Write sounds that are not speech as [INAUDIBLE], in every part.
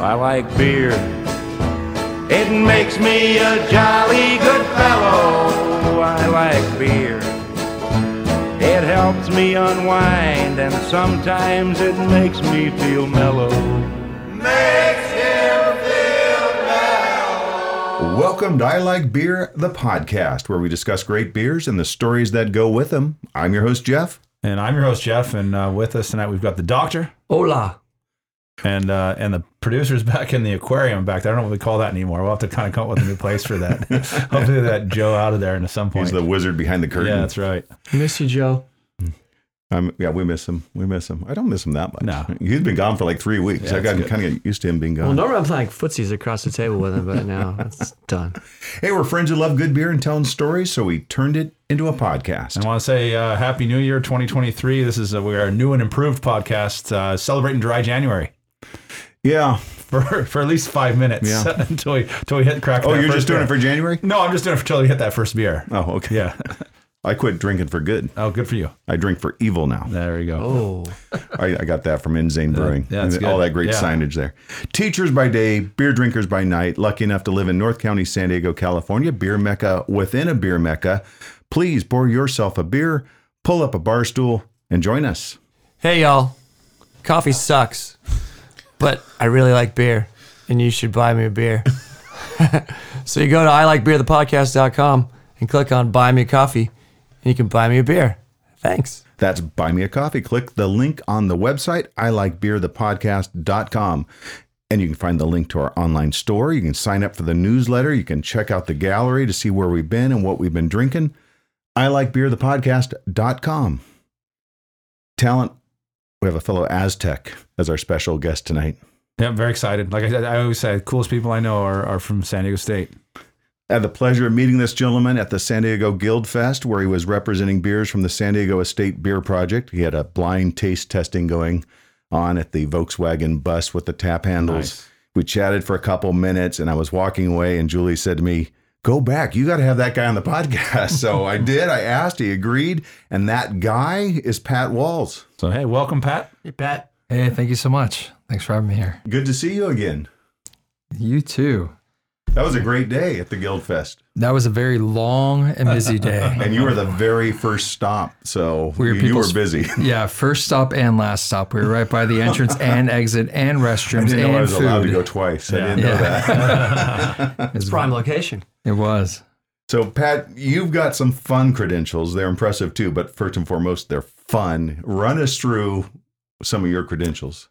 I like beer. It makes me a jolly good fellow. I like beer. It helps me unwind, and sometimes it makes me feel mellow. Makes him feel mellow. Welcome to I Like Beer, the podcast, where we discuss great beers and the stories that go with them. I'm your host, Jeff. And I'm your host Jeff, and uh, with us tonight we've got the doctor Hola. And uh, and the producers [LAUGHS] back in the aquarium back there. I don't know what we call that anymore. We'll have to kind of come up with a new place for that. [LAUGHS] Hopefully that Joe out of there and at some point. He's the wizard behind the curtain. yeah, that's right. Miss you, Joe. Um, yeah, we miss him. We miss him. I don't miss him that much. No. He's been gone for like three weeks. Yeah, I got that's good. kind of used to him being gone. Well, normally I'm playing footsies across the table with him, but now [LAUGHS] it's done. Hey, we're friends who love good beer and telling stories, so we turned it into a podcast. I want to say uh, Happy New Year 2023. This is a, we're a new and improved podcast uh, celebrating Dry January Yeah. for for at least five minutes Yeah. [LAUGHS] until we until we hit crack. Oh, that you're first just doing beer. it for January? No, I'm just doing it until we hit that first beer. Oh, okay. Yeah. [LAUGHS] I quit drinking for good. Oh, good for you. I drink for evil now. There you go. Oh, I, I got that from Inzane [LAUGHS] Brewing. yeah, that's all good. that great Yeah. signage there. Teachers by day, beer drinkers by night. Lucky enough to live in North County, San Diego, California. Beer mecca within a beer mecca. Please pour yourself a beer, pull up a bar stool, and join us. hey y'all. Coffee sucks, but I really like beer, and you should buy me a beer. [LAUGHS] so you go to iLikeBeerThePodcast.com and click on Buy Me a Coffee, and you can buy me a beer. Thanks. That's Buy Me a Coffee. Click the link on the website, I like beer, the podcast.com. And you can find the link to our online store. You can sign up for the newsletter. You can check out the gallery to see where we've been and what we've been drinking. I like beer, the podcast.com. Talent, we have a fellow Aztec as our special guest tonight. Yeah, I'm very excited. Like I said, I always say, coolest people I know are, are from San Diego State. I had the pleasure of meeting this gentleman at the San Diego Guild Fest, where he was representing beers from the San Diego State Beer Project. He had a blind taste testing going on at the Volkswagen bus with the tap handles. Nice. We chatted for a couple minutes, and I was walking away, and Julie said to me, Go back. You got to have that guy on the [LAUGHS] podcast. So I [LAUGHS] did. I asked. He agreed. And that guy is Pat Walls. So hey, welcome, Pat. Hey, Pat. Hey, thank you so much. Thanks for having me here. Good to see you again. You too. That was a great day at the Guild Fest. That was a very long and busy day. [LAUGHS] And you were the very first stop. So We were you, you were busy. [LAUGHS] yeah, first stop and last stop. We were right by the entrance [LAUGHS] and exit and I restrooms didn't and know I was food. allowed to go twice. I didn't know Yeah. that. It was- Prime location. It was. So, Pat, you've got some fun credentials. They're impressive too, but first and foremost, they're fun. Run us through some of your credentials.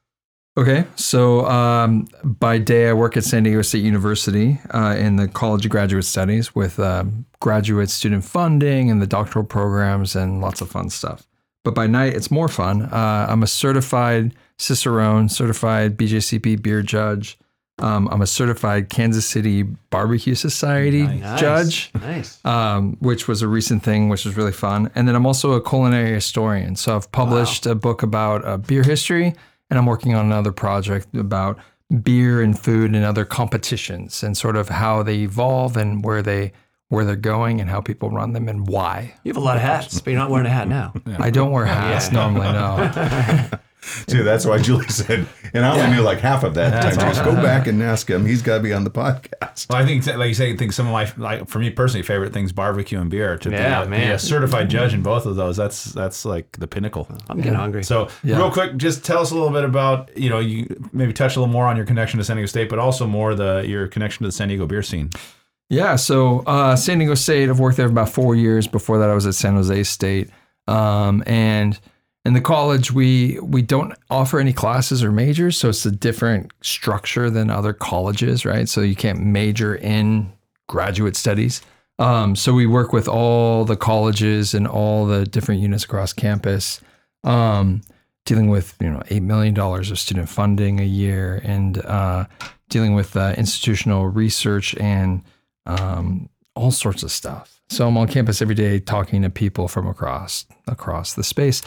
Okay, so um, by day I work at San Diego State University uh, in the College of Graduate Studies with um, graduate student funding and the doctoral programs and lots of fun stuff. But by night it's more fun. Uh, I'm a certified Cicerone, certified BJCP beer judge. Um, I'm a certified Kansas City Barbecue Society Nice. judge Nice. um, which was a recent thing, which was really fun. And then I'm also a culinary historian. So I've published a book about uh, beer history, and I'm working on another project about beer and food and other competitions and sort of how they evolve and where they where they're going and how people run them and why. You have a lot of hats, but you're not wearing a hat now. [LAUGHS] I don't wear hats normally, no. [LAUGHS] [LAUGHS] See, that's why Julie said, and I only knew like half of that. That's time. Just go back and ask him. He's got to be on the podcast. Well, I think, like you say, I think some of my, like for me personally, favorite things barbecue and beer. To Yeah, be, a, be a certified judge in both of those, that's that's like the pinnacle. I'm getting hungry. So, real quick, just tell us a little bit about you know you maybe touch a little more on your connection to San Diego State, but also more the your connection to the San Diego beer scene. Yeah, so uh, San Diego State, I've worked there for about four years. Before that, I was at San Jose State, um, and in the college, we we don't offer any classes or majors, so it's a different structure than other colleges, right? So you can't major in graduate studies. Um, so we work with all the colleges and all the different units across campus, um, dealing with you know eight million dollars of student funding a year, and uh, dealing with uh, institutional research and um, all sorts of stuff. So I'm on campus every day talking to people from across across the space.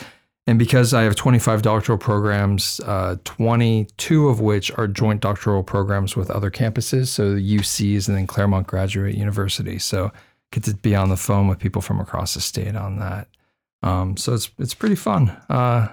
And because I have 25 doctoral programs, uh, 22 of which are joint doctoral programs with other campuses, so the UCs and then Claremont Graduate University. So get to be on the phone with people from across the state on that. Um, so it's it's pretty fun. Uh,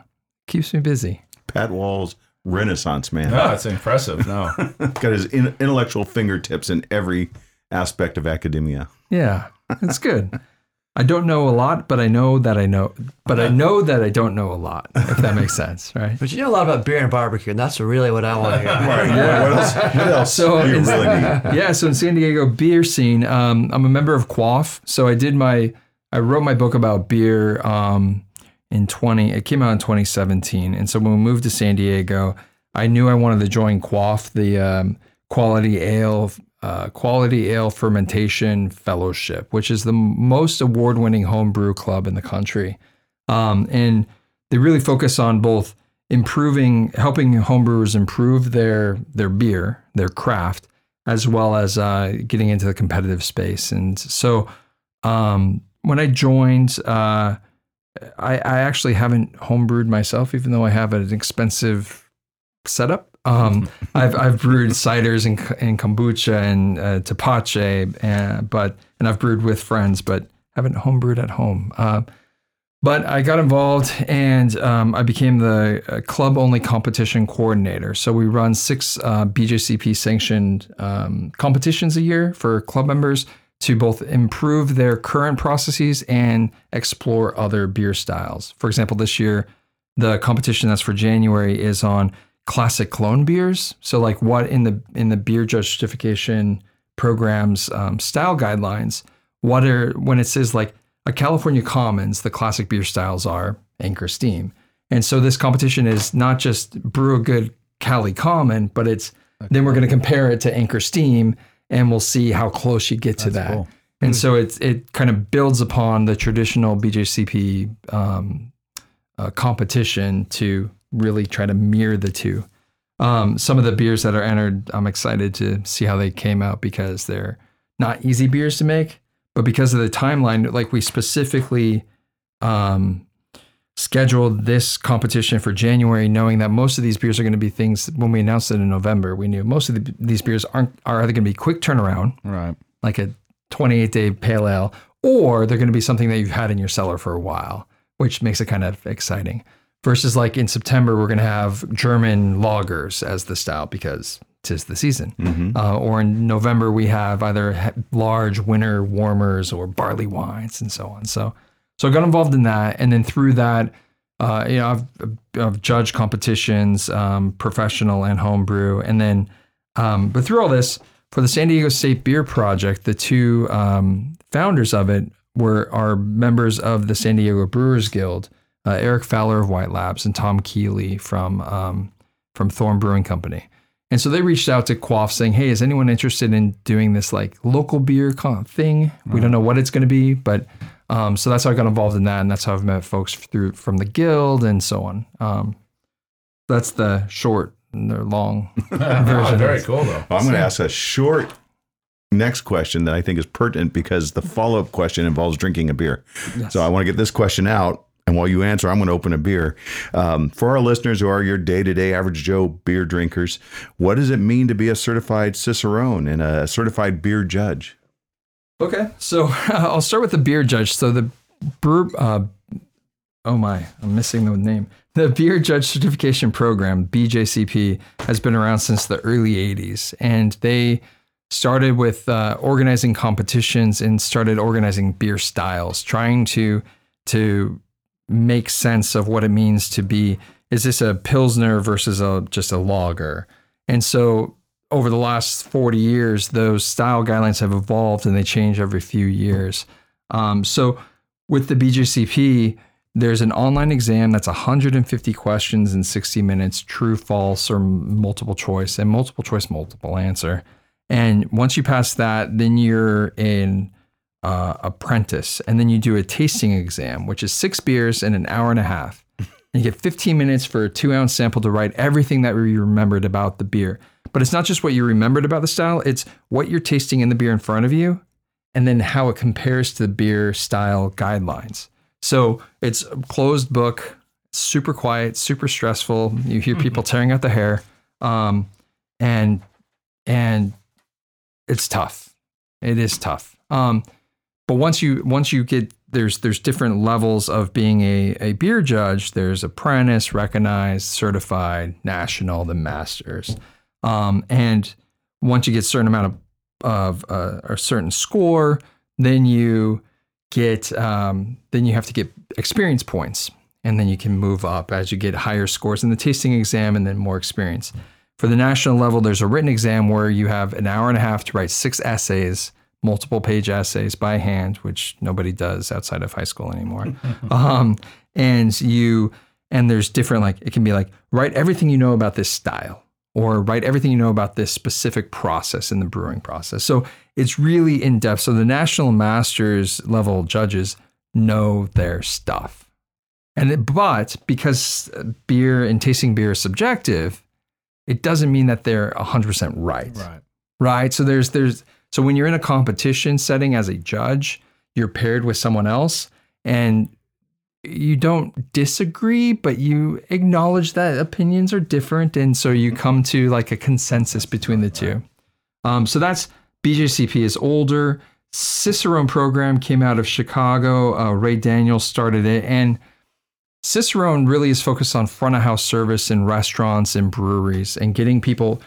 keeps me busy. Pat Walls renaissance man. No, it's impressive. No, [LAUGHS] Got his in- intellectual fingertips in every aspect of academia. Yeah, it's good. [LAUGHS] I don't know a lot, but I know that I know, but I know that I don't know a lot. If that makes sense, [LAUGHS] right? But you know a lot about beer and barbecue, and that's really what I want to hear. [LAUGHS] Right. What else? What else? So do you it's- really need? yeah, so in San Diego beer scene, um, I'm a member of Quaff. So I did my, I wrote my book about beer um, in 20. It came out in 2017, and so when we moved to San Diego, I knew I wanted to join Quaff, the um, Quality Ale. Uh, Quality Ale Fermentation Fellowship, which is the most award-winning homebrew club in the country, um, and they really focus on both improving, helping homebrewers improve their their beer, their craft, as well as uh, getting into the competitive space. And so, um, when I joined, uh, I, I actually haven't homebrewed myself, even though I have an expensive setup. Um, I've I've brewed ciders and, and kombucha and uh, and, but and I've brewed with friends, but haven't homebrewed at home. Uh, but I got involved and um, I became the uh, club only competition coordinator. So we run six uh, BJCP sanctioned um, competitions a year for club members to both improve their current processes and explore other beer styles. For example, this year, the competition that's for January is on classic clone beers. So like what in the in the beer judge certification programs um, style guidelines, what are when it says like a California Commons, the classic beer styles are Anchor Steam. And so this competition is not just brew a good Cali Common, but it's then we're going to compare it to Anchor Steam and we'll see how close you get to that. cool. And so it's it kind of builds upon the traditional BJCP um, uh, competition to really try to mirror the two. Um, some of the beers that are entered, I'm excited to see how they came out because they're not easy beers to make, but because of the timeline, like we specifically um, scheduled this competition for January, knowing that most of these beers are going to be things. When we announced it in November, we knew most of the, these beers aren't are either going to be quick turnaround, right. like a 28 day pale ale, or they're going to be something that you've had in your cellar for a while, which makes it kind of exciting. Versus like in September, we're going to have German lagers as the style because tis the season. Uh, or in November, we have either large winter warmers or barley wines and so on. So, so I got involved in that, and then through that, uh, you know, I've, I've judged competitions, um, professional and homebrew, and then, um, but through all this, for the San Diego State Beer Project, the two um, founders of it were are members of the San Diego Brewers Guild, uh, Eric Fowler of White Labs and Tom Keeley from um, from Thorn Brewing Company. And so they reached out to Quaff saying, "Hey, is anyone interested in doing this like local beer con- thing? We don't know what it's going to be, but um, so that's how I got involved in that, and that's how I've met folks through from the guild and so on. Um, that's the short and the long [LAUGHS] version. Very cool though. Well, I'm going to ask a short next question that I think is pertinent because the follow up question involves drinking a beer. So I want to get this question out. And while you answer, I'm going to open a beer. Um, for our listeners who are your day to day average Joe beer drinkers, what does it mean to be a certified Cicerone and a certified beer judge? Okay, so [LAUGHS] I'll start with the beer judge. So the brew, uh, oh my, I'm missing the name. The Beer Judge Certification Program (BJCP) has been around since the early '80s, and they started with uh, organizing competitions and started organizing beer styles, trying to to make sense of what it means to be. Is this a pilsner versus a just a lager? And so over the last 40 years, those style guidelines have evolved and they change every few years. Um, so with the BJCP, there's an online exam that's 150 questions in 60 minutes, true, false, or multiple choice, and multiple choice, multiple answer. And once you pass that, then you're in uh, apprentice, and then you do a tasting exam, which is six beers in an hour and a half. [LAUGHS] And you get 15 minutes for a two ounce sample to write everything that you remembered about the beer. But it's not just what you remembered about the style, it's what you're tasting in the beer in front of you and then how it compares to the beer style guidelines. So it's a closed book, super quiet, super stressful. You hear people tearing out the hair. Um, and and it's tough. It is tough. Um, but once you once you get there's there's different levels of being a, a beer judge. There's apprentice, recognized, certified, national, the masters, um, and once you get a certain amount of of uh, a certain score, then you get um, then you have to get experience points, and then you can move up as you get higher scores in the tasting exam, and then more experience. For the national level, there's a written exam where you have an hour and a half to write six essays, multiple page essays by hand, which nobody does outside of high school anymore. [LAUGHS] um, and you and there's different like it can be like write everything you know about this style or write everything you know about this specific process in the brewing process. So it's really in depth. So the national masters level judges know their stuff. And it, but because beer and tasting beer is subjective, it doesn't mean that they're 100% right. Right. Right? So there's there's so when you're in a competition setting as a judge, you're paired with someone else and you don't disagree, but you acknowledge that opinions are different, and so you come to like a consensus between the two. Um, so that's BJCP is older. Cicerone program came out of Chicago. Uh, Ray Daniels started it, and Cicerone really is focused on front of house service in restaurants and breweries and getting people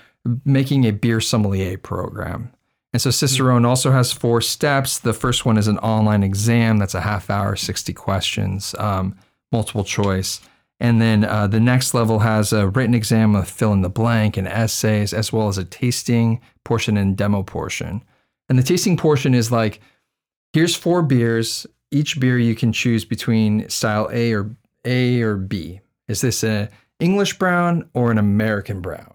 making a beer sommelier program. And so Cicerone also has four steps. The first one is an online exam that's a half hour, 60 questions, um, multiple choice. And then uh, the next level has a written exam of fill in the blank and essays, as well as a tasting portion and demo portion. And the tasting portion is like here's four beers. Each beer you can choose between style A or A or B. Is this a English brown or an American brown?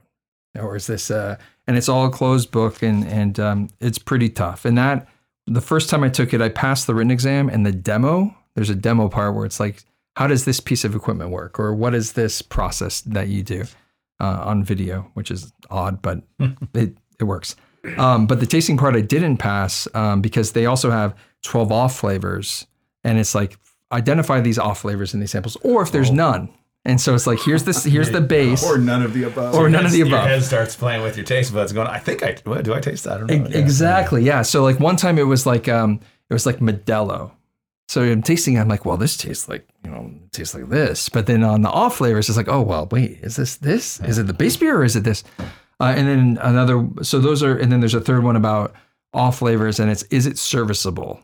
Or is this a and it's all a closed book and and um, it's pretty tough. And that the first time I took it, I passed the written exam and the demo. There's a demo part where it's like, how does this piece of equipment work, or what is this process that you do uh, on video, which is odd, but [LAUGHS] it it works. Um, but the tasting part I didn't pass um, because they also have 12 off flavors, and it's like identify these off flavors in these samples, or if there's none. And so it's like here's this here's the [LAUGHS] base, Or none of the above. or none of the above. Your above. head starts playing with your taste buds, going, "I think I what, do. I taste that? I don't know." E- Yeah. Exactly. Yeah. So like one time it was like um it was like Modelo. So I'm tasting. I'm like, well, this tastes like you know, it tastes like this. But then on the off flavors, it's like, oh well, wait, is this this? Is it the base beer or is it this? Uh, and then another. So those are. And then there's a third one about off flavors, and it's is it serviceable?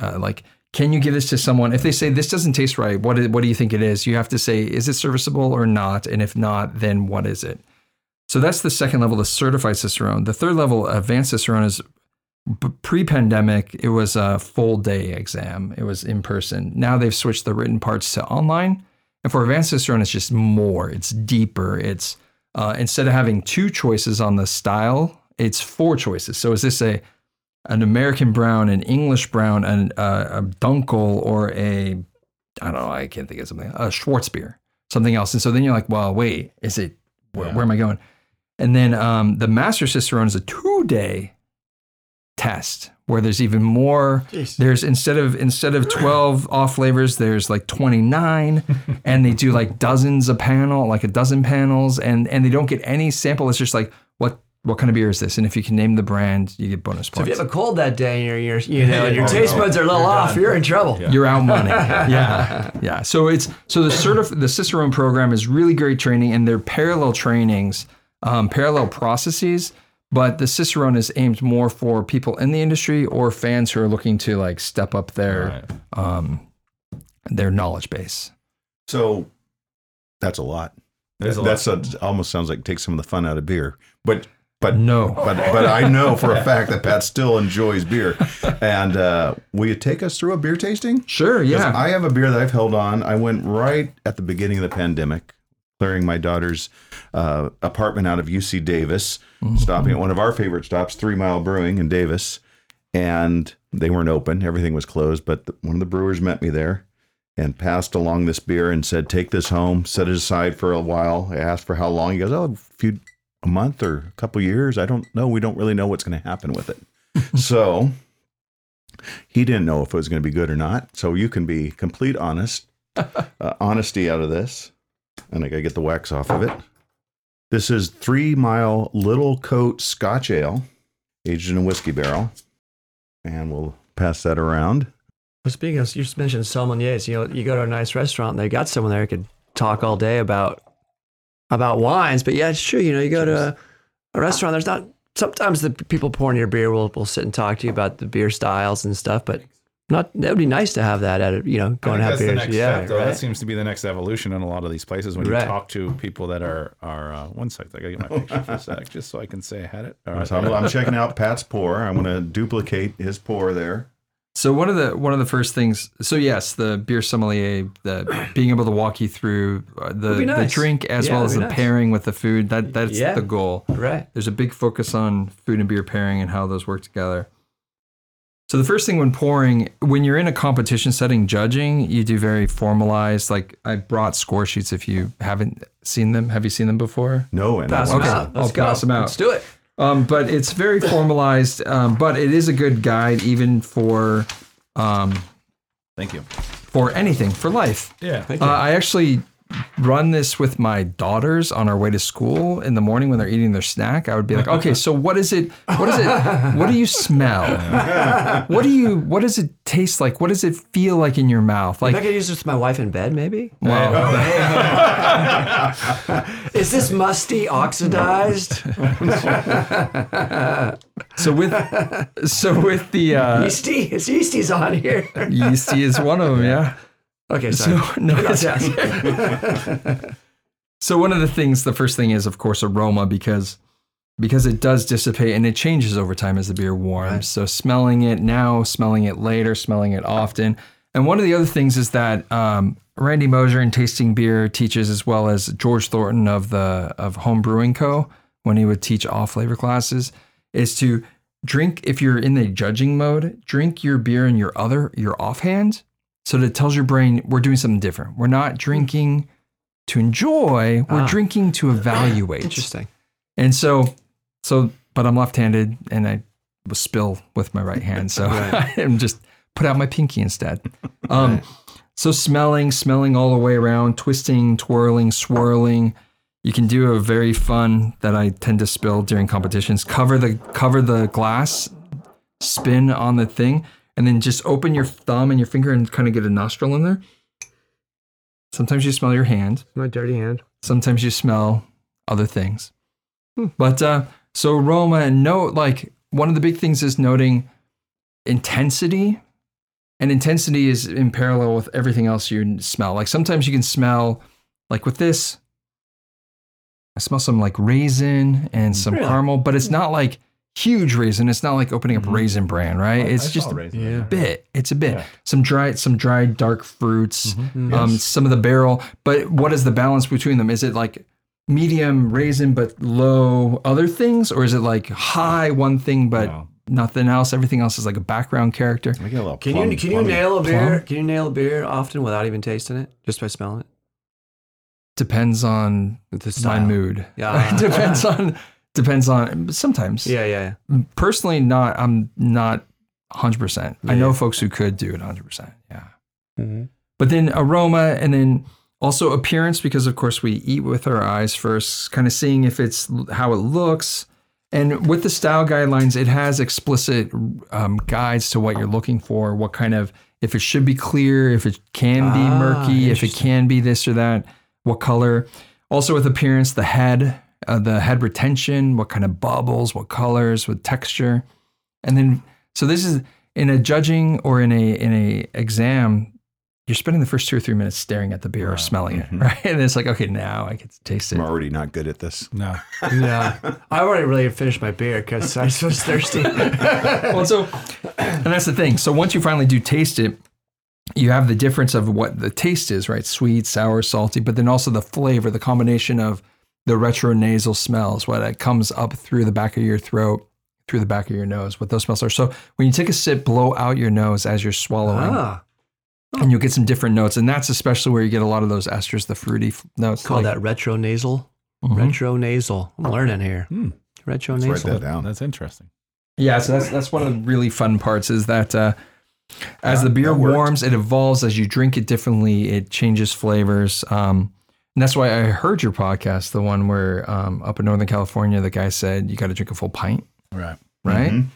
Uh, like, can you give this to someone? If they say this doesn't taste right, what is, what do you think it is? You have to say, is it serviceable or not? And if not, then what is it? So that's the second level, the certified Cicerone. The third level, advanced Cicerone, is pre-pandemic. It was a full day exam. It was in person. Now they've switched the written parts to online. And for advanced Cicerone, it's just more. It's deeper. It's uh, instead of having two choices on the style, it's four choices. So is this a an American brown, an English brown, an, uh, a Dunkel, or a I don't know, I can't think of something, a Schwarzbier, something else. And so then you're like, well, wait, is it, where, where am I going? And then um, the Master Cicerone is a two day test where there's even more. Jeez. There's instead of instead of 12 [LAUGHS] off flavors, there's like 29, and they do like dozens of panel, like a dozen panels, and and they don't get any sample. It's just like what what kind of beer is this? And if you can name the brand, you get bonus points. So if you have a cold that day and you're, you're you know, and your Oh, taste no. buds are a little You're off, done. you're in trouble. You're out money. [LAUGHS] yeah. Yeah. So it's so the certif- the Cicerone program is really great training and they're parallel trainings, um, parallel processes, but the Cicerone is aimed more for people in the industry or fans who are looking to like step up their um their knowledge base. So that's a lot. There's a That's a, almost sounds like take some of the fun out of beer. But but No. but but I know for a fact that Pat still enjoys beer. And uh, will you take us through a beer tasting? Sure. yeah. I have a beer that I've held on. I went right at the beginning of the pandemic, clearing my daughter's uh, apartment out of UC Davis, stopping at one of our favorite stops, Three Mile Brewing in Davis. And they weren't open, everything was closed. But the, one of the brewers met me there and passed along this beer and said, Take this home, set it aside for a while. I asked for how long. He goes, Oh, a few, a month or a couple years. I don't know. We don't really know what's going to happen with it. [LAUGHS] so he didn't know if it was going to be good or not. So you can be complete honest, [LAUGHS] uh, honesty out of this. And I got to get the wax off of it. This is Three Mile Little Coat Scotch Ale, aged in a whiskey barrel. And we'll pass that around. Well, speaking of, you just mentioned sommeliers. You know, you go to a nice restaurant, and they got someone there who could talk all day about about wines. But yeah, it's true. You know, you go to a, a restaurant. There's not sometimes the people pouring your beer will will sit and talk to you about the beer styles and stuff. But not that would be nice to have that at a, you know going to have that's the beers. yeah, step, right? That seems to be the next evolution in a lot of these places. When Right. you talk to people that are are uh, one sec, I gotta get my picture for a [LAUGHS] sec, just so I can say I had it. All right. So I'm, I'm checking out Pat's pour. I'm going to duplicate his pour there. So one of the one of the first things. So yes, the beer sommelier, the being able to walk you through uh, the Would be the drink as Yeah, well as the nice. pairing with the food. That that's Yeah. the goal. right. There's a big focus on food and beer pairing and how those work together. So the first thing when pouring, when you're in a competition setting judging, you do very formalized. Like I brought score sheets. If you haven't seen them, have you seen them before? No, and Pass I them want Okay. out. I'll Let's go. pass them out. Let's do it. Um, but it's very formalized. Um, but it is a good guide even for um, Thank you. for anything for life. Yeah. Uh, I actually run this with my daughters on our way to school in the morning when they're eating their snack. I would be like, okay, so what is it? What is it? What do you smell? What do you? What does it taste like? What does it feel like in your mouth? Like I could use this with my wife in bed, maybe. well, [LAUGHS] Is this musty, oxidized, [LAUGHS] so with so with the uh, yeasty? It's yeasty's on here. yeasty is one of them, yeah. Okay, sorry. So [LAUGHS] no, [LAUGHS] So one of the things, the first thing is of course aroma because because it does dissipate and it changes over time as the beer warms. So smelling it now, smelling it later, smelling it often. And one of the other things is that um, Randy Mosher in Tasting Beer teaches as well as George Thornton of the of Home Brewing Co. when he would teach all flavor classes is to drink if you're in the judging mode, drink your beer in your other your offhand so that it tells your brain we're doing something different. We're not drinking to enjoy, we're Ah. drinking to evaluate. Interesting. And so, so, but I'm left-handed, and I will spill with my right hand, so [LAUGHS] [LAUGHS] I'm just put out my pinky instead. [LAUGHS] Um, so smelling, smelling all the way around, twisting, twirling, swirling. You can do a very fun that I tend to spill during competitions. Cover the cover the glass, spin on the thing, and then just open your thumb and your finger and kind of get a nostril in there. Sometimes you smell your hand. My dirty hand. Sometimes you smell other things. But uh, so aroma and note, like one of the big things is noting intensity. And intensity is in parallel with everything else you smell. Like sometimes you can smell, like with this, I smell some like raisin and some Really? caramel, but it's not like huge raisin. It's not like opening up raisin bran, right? it's just a Yeah. bit. It's a bit. Some dried, some dried dark fruits, Mm-hmm. um, some of the barrel. But what is the balance between them? Is it like medium raisin but low other things, or is it like high one thing but No. nothing else? Everything else is like a background character. I get a little Can plum- you can you plummy. nail a beer? Plum? Can you nail a beer often without even tasting it, just by smelling it? Depends on The my mood. Yeah. [LAUGHS] depends [LAUGHS] on depends on sometimes. Yeah, yeah, yeah. Personally, not. I'm not 100. percent I know folks who could do it 100. percent Yeah. Mm-hmm. But then aroma and then also appearance, because of course we eat with our eyes first, kind of seeing if it's how it looks. And with the style guidelines, it has explicit um, guides to what you're looking for, what kind of, if it should be clear, if it can be Ah, murky, if it can be this or that, what color. Also with appearance, the head, uh, the head retention, what kind of bubbles, what colors, what texture. And then, so this is in a judging or in a in a exam, you're spending the first two or three minutes staring at the beer or smelling it, [LAUGHS] right? And it's like, okay, now I get to taste it. I'm already not good at this. No. [LAUGHS] Yeah. I already really finished my beer because I was so thirsty. [LAUGHS] well, so, and that's the thing. So once you finally do taste it, you have the difference of what the taste is, right? Sweet, sour, salty, but then also the flavor, the combination of the retronasal smells, what it comes up through the back of your throat, through the back of your nose, what those smells are. So when you take a sip, blow out your nose as you're swallowing. ah, and you'll get some different notes. And that's especially where you get a lot of those esters, the fruity f- notes. call like- that retro nasal. Mhm. Retro nasal. I'm learning here. Hmm. Retro Let's write that down. That's interesting. Yeah, so that's that's one of the really fun parts is that uh, as Yeah, the beer warms, it evolves as you drink it differently. It changes flavors. Um, and that's why I heard your podcast, the one where um, up in Northern California, the guy said you got to drink a full pint, Right. right? Mhm.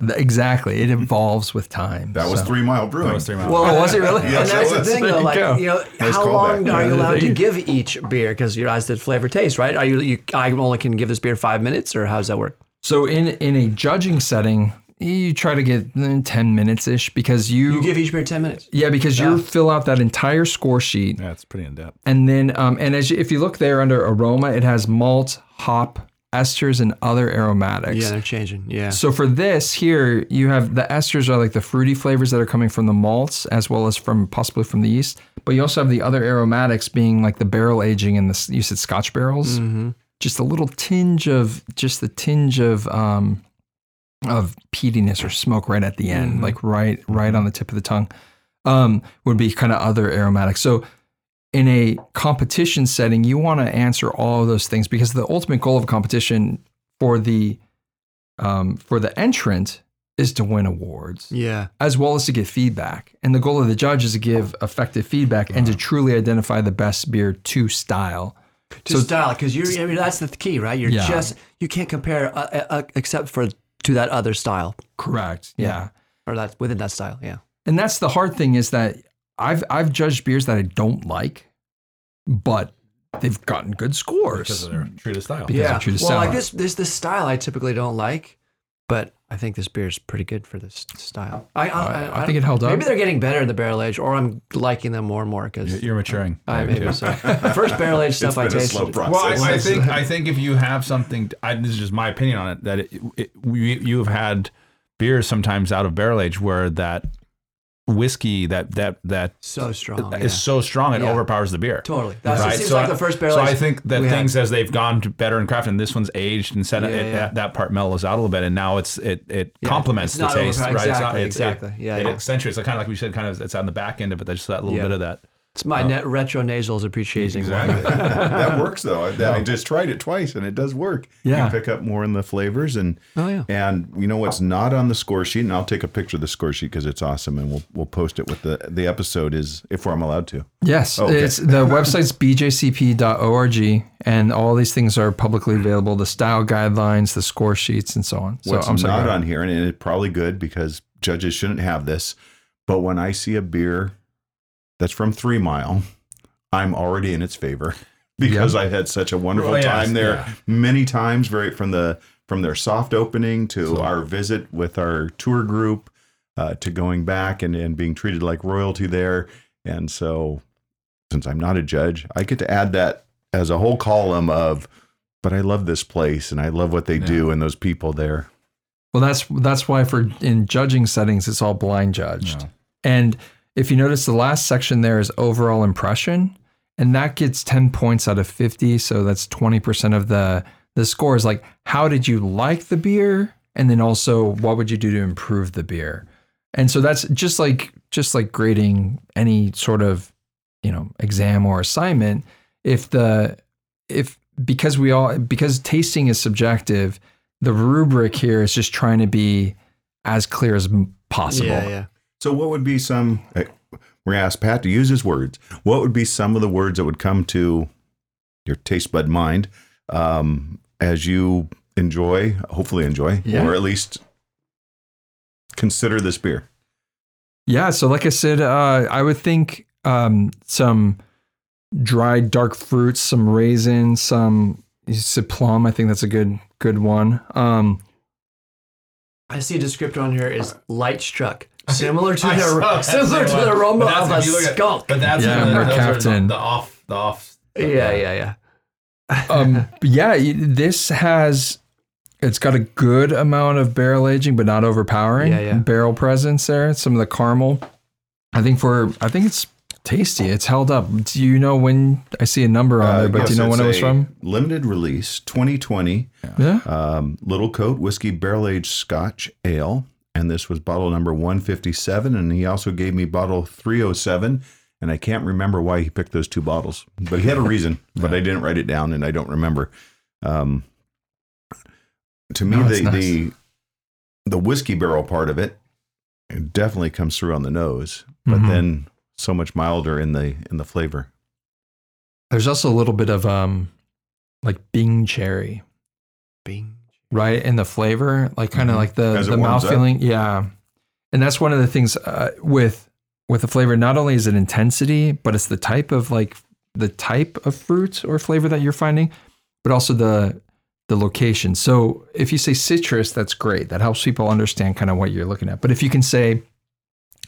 Th- Exactly. It evolves with time. That was Three Mile Brewing. That was three miles. Well, was it really? [LAUGHS] Yes, and that's it the thing, though. Like, go. you know, Nice how callback. long are you allowed to give each beer? Because your eyes did flavor taste, right? Are you, you? I only can give this beer five minutes, or how does that work? So in in a judging setting, you try to get mm, 10 minutes ish because you, You give each beer ten minutes. yeah because you fill out that entire score sheet Yeah, it's pretty in depth. and then um and as you, if you look there under aroma it has malt, hop, esters and other aromatics. Yeah, they're changing. Yeah. So for this here, you have the esters are like the fruity flavors that are coming from the malts as well as from possibly from the yeast, but you also have the other aromatics being like the barrel aging and the you said Scotch barrels. mm-hmm. Just a little tinge of just the tinge of um of peatiness or smoke right at the end, like right right on the tip of the tongue. Um, would be kind of other aromatics. So in a competition setting, you want to answer all of those things because the ultimate goal of a competition for the um, for the entrant is to win awards yeah. as well as to get feedback. And the goal of the judge is to give effective feedback and to truly identify the best beer to style. To style, because you're. I mean, that's the key, right? You're Yeah. just you can't compare uh, uh, except for to that other style Correct. Yeah. or that within that style. Yeah. And that's the hard thing is that I've I've judged beers that I don't like, but they've gotten good scores. Because of their true to style. Because yeah. true to well, style. like this, this, this style I typically don't like, but I think this beer is pretty good for this style. I, I, I think it held up. Maybe they're getting better in the barrel age, or I'm liking them more and more because You're maturing. I maybe so. First barrel age [LAUGHS] stuff I been a tasted. slow process. Well, I, I think [LAUGHS] I think if you have something, I, this is just my opinion on it. That it, it, we, you have had beers sometimes out of barrel age where that whiskey that that that so strong. is yeah. so strong it Yeah. overpowers the beer. Totally. That's right. it seems so like I- the first barrel So I think that we had. things as they've gone to better and crafted, and this one's aged and set Yeah, it, yeah. That, that part mellows out a little bit, and now it's it it complements the taste. Right. Exactly, it's not, it's, exactly. It, Yeah, it accentuates. It kind of like we said, kind of it's on the back end of it. There's just that little bit of that. It's my oh. net retro nasals appreciating. Exactly. [LAUGHS] that works though. I, I just tried it twice and it does work. Yeah. You pick up more in the flavors and Oh, yeah. and you know what's not on the score sheet and I'll take a picture of the score sheet because it's awesome and we'll we'll post it with the the episode is if I'm allowed to. Yes, oh, Okay. it's the website's [LAUGHS] bjcp.org, and all these things are publicly available: the style guidelines, the score sheets, and so on. So What's I'm sorry. not on here and it's probably good because judges shouldn't have this, but when I see a beer that's from Three Mile, I'm already in its favor [LAUGHS] because I had such a wonderful Oh, yes, time there yeah. many times. Very from the from their soft opening to our visit with our tour group uh, to going back and, and being treated like royalty there. And so, since I'm not a judge, I get to add that as a whole column of. But I love this place and I love what they do and those people there. Well, that's that's why for in judging settings, it's all blind judged. Yeah. And if you notice, the last section there is overall impression, and that gets ten points out of fifty. So that's twenty percent of the the score. Is like, how did you like the beer, and then also what would you do to improve the beer? And so that's just like just like grading any sort of you know exam or assignment. If the if because we all because tasting is subjective, the rubric here is just trying to be as clear as possible. Yeah, yeah. So, what would be some? eh, We're gonna ask Pat to use his words. What would be some of the words that would come to your taste bud mind um, as you enjoy, hopefully enjoy, Yeah. or at least consider this beer? Yeah, so like I said, uh, I would think um, some dried dark fruits, some raisins, some you said plum. I think that's a good good one. Um, I see a descriptor on here is light struck, similar to I the [LAUGHS] similar to the one. aroma But that's of a if you look at- But that's Yeah, the, Mark those are the, Captain. the off the off. yeah, yeah, yeah. um, [LAUGHS] yeah, this has it's got a good amount of barrel aging, but not overpowering. Yeah, yeah. Barrel presence there. Some of the caramel. I think for I think it's tasty. It's held up. Do you know when I see a number on there? But Uh, yes, do you know when it was from? Limited release, 2020, Yeah. um, Little Coat Whiskey Barrel Aged Scotch Ale. And this was bottle number 157. And he also gave me bottle 307. And I can't remember why he picked those two bottles, but he had a [LAUGHS] reason, but I didn't write it down and I don't remember. Um, to me, No, the, nice. the, the whiskey barrel part of it, it definitely comes through on the nose, but Mhm. then so much milder in the, in the flavor. There's also a little bit of um, like Bing cherry. Bing. Right? And the flavor, like kind of like the Mm-hmm. As the mouth feeling. Yeah, and that's one of the things uh, with with the flavor. Not only is it intensity, but it's the type of like the type of fruit or flavor that you're finding, but also the the location. So if you say citrus, that's great. That helps people understand kind of what you're looking at. But if you can say,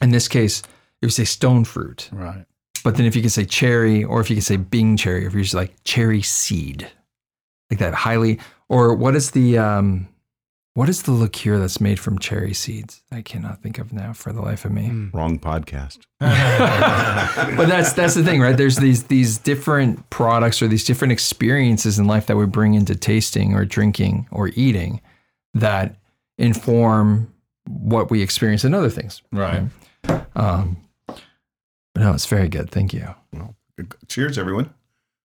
in this case, if you say stone fruit, Right. but then if you can say cherry, or if you can say Bing cherry, if you're just like cherry seed, like that highly, or what is the um, what is the liqueur that's made from cherry seeds? I cannot think of now for the life of me. Wrong podcast. [LAUGHS] But that's that's the thing, right? There's these these different products or these different experiences in life that we bring into tasting or drinking or eating that inform what we experience in other things. Right. Um, but no, it's very good. Thank you. Cheers, everyone.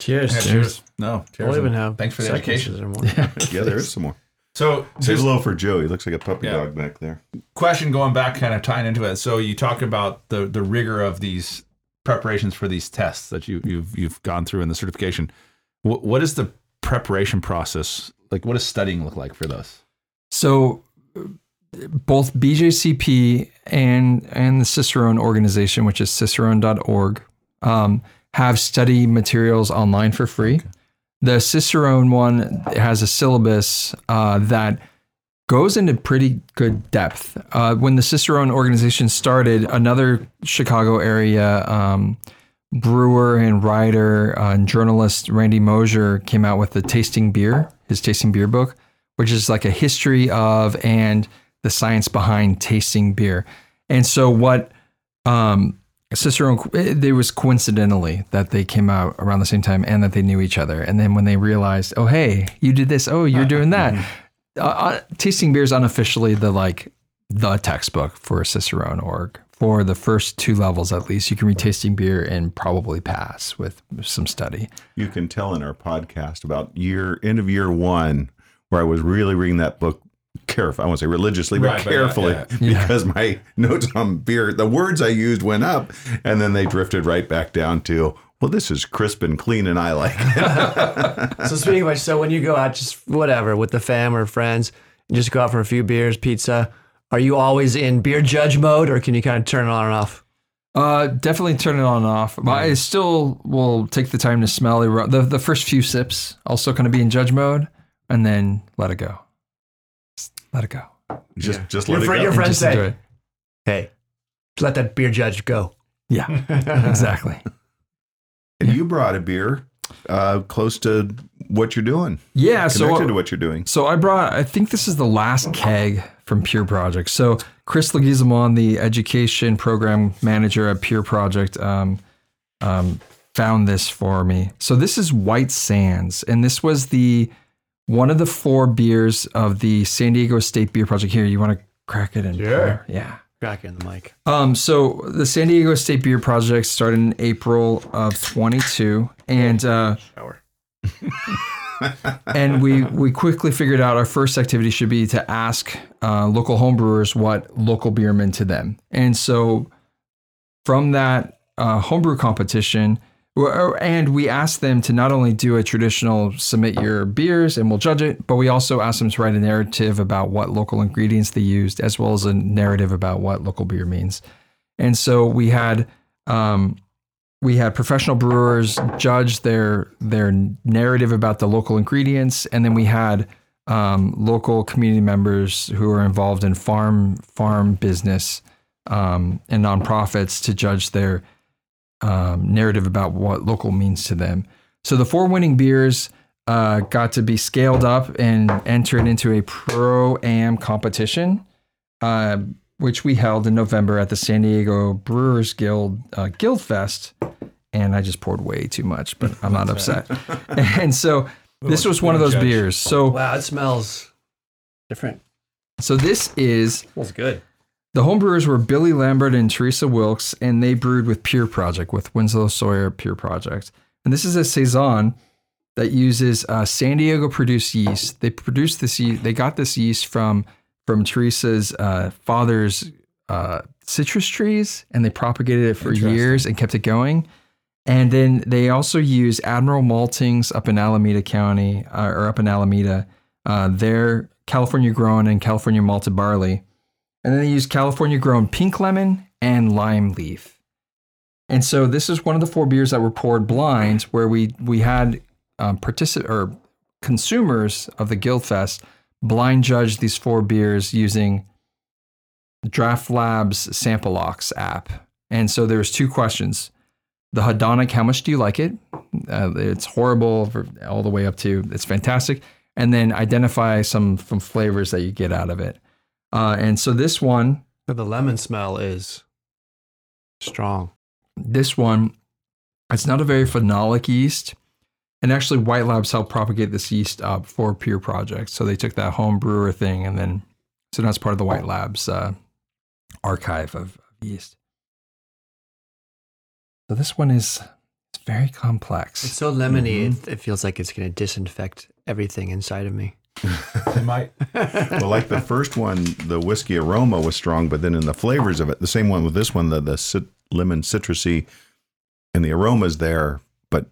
Cheers. Yeah, cheers. No. cheers. We'll Cheers. even have Thanks for the seconds education. or more. [LAUGHS] Yeah, there is some more. So, Say just hello for Joe. He looks like a puppy Yeah. dog back there. question going back, kind of tying into it. So, you talk about the the rigor of these preparations for these tests that you you've you've gone through in the certification. What what is the preparation process like? What does studying look like for those? So both BJCP and and the Cicerone organization, which is cicerone.org, um, have study materials online for free. The Cicerone one has a syllabus uh, that goes into pretty good depth. Uh, when the Cicerone organization started, another Chicago area um, brewer and writer uh, and journalist Randy Mosher came out with the Tasting Beer, his Tasting Beer book, which is like a history of and the science behind tasting beer. And so what um, Cicerone, there was coincidentally that they came out around the same time and that they knew each other. And then when they realized, oh, hey, you did this. Oh, you're doing that. Uh, uh, tasting beer is unofficially the like the textbook for Cicerone org. For the first two levels, at least, you can read tasting beer and probably pass with some study. You can tell in our podcast about year end of year one where I was really reading that book carefully. I won't say religiously, but Right, but yeah, carefully yeah. [LAUGHS] because my notes on beer, the words I used went up, and then they drifted right back down to. Well, this is crisp and clean, and I like it. [LAUGHS] So speaking of which, so when you go out, just whatever with the fam or friends, and just go out for a few beers, pizza. Are you always in beer judge mode, or can you kind of turn it on and off? Uh, definitely turn it on and off. But I still will take the time to smell the the, the first few sips. Also, kind of be in judge mode, and then let it go. Just let it go. just just let fri- it go. your friends Just say, it. "Hey, let that beer judge go." Yeah, [LAUGHS] exactly. And you brought a beer uh, close to what you're doing, Yeah. connected So to what you're doing. So I brought, I think this is the last keg from Pure Project. So Chris Leguizamon, the education program manager at Pure Project, um, um, found this for me. So this is White Sands, and this was the one of the four beers of the San Diego State Beer Project. Here, you want to crack it and Sure. yeah. Crack it in the mic. Um, so the San Diego State Beer Project started in April of 22, and uh, Shower. [LAUGHS] and we we quickly figured out our first activity should be to ask uh, local homebrewers what local beer meant to them. And so from that uh, homebrew competition, and we asked them to not only do a traditional submit your beers and we'll judge it, but we also asked them to write a narrative about what local ingredients they used, as well as a narrative about what local beer means. And so we had um, we had professional brewers judge their their narrative about the local ingredients, and then we had um, local community members who are involved in farm farm business um, and nonprofits to judge their um, narrative about what local means to them. So the four winning beers uh, got to be scaled up and entered into a pro am competition. Uh, which we held in November at the San Diego Brewers Guild uh, Guild Fest, and I just poured way too much, but I'm not upset. [LAUGHS] [LAUGHS] and so this was one of those judge. beers. So Wow, it smells different. so this is smells good. The homebrewers were Billy Lambert and Teresa Wilkes, and they brewed with Pure Project with Winslow Sawyer Pure Project. And this is a saison that uses uh, San Diego produced yeast. They produced this yeast. They got this yeast from from Teresa's uh, father's uh, citrus trees, and they propagated it for years and kept it going. And then they also use Admiral Maltings up in Alameda County uh, or up in Alameda. Uh, their California grown, and California malted barley. And then they use California grown pink lemon and lime leaf. And so this is one of the four beers that were poured blind, where we we had um, particip- or consumers of the Guild Fest blind judge these four beers using Draft Labs Sampleox app. And so there's two questions. The hedonic, how much do you like it? Uh, it's horrible for all the way up to it's fantastic. And then identify some, some flavors that you get out of it. Uh, and so this one, the lemon smell is strong. this one, it's not a very phenolic yeast. And actually, White Labs helped propagate this yeast up for Pure Project. So they took that home brewer thing and then, so now it's part of the White Labs uh, archive of, of yeast. So this one is it's very complex. It's so lemony, it, it feels like it's going to disinfect everything inside of me. It might. [LAUGHS] well, like the first one, the whiskey aroma was strong, but then in the flavors of it, the same one with this one, the the cit- lemon citrusy, and the aroma's there, but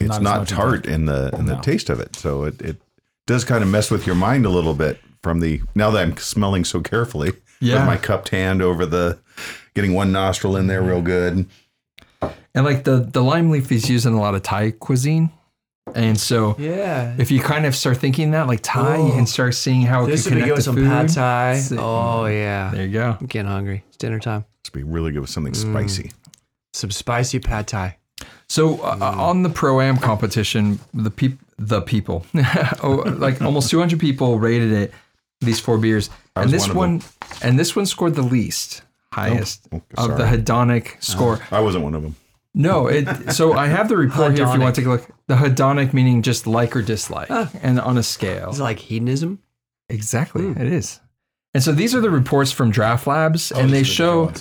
it's Not not, tart in the in the No. taste of it. So it it does kind of mess with your mind a little bit from the now that I'm smelling so carefully. Yeah. with my cupped hand over the getting one nostril in there real mm-hmm. good. And like the, the lime leaf is used in a lot of Thai cuisine. And so Yeah. if you kind of start thinking that, like Thai, you can start seeing how it This could would be connect good to with some food. pad thai. Oh, yeah. There you go. I'm getting hungry. It's dinner time. It's be really good with something Mm. spicy. Some spicy pad thai. So uh, Mm. on the pro am competition, the peop- the people, [LAUGHS] oh, like almost 200 people rated it. These four beers, and this one one, and this one scored the least, highest oh, of the hedonic score. I wasn't one of them. No, it. So I have the report here. If you want to take a look, the hedonic meaning just like or dislike, oh. and on a scale. Is it like hedonism? Exactly, hmm. it is. And so these are the reports from Draft Labs, oh, and they show.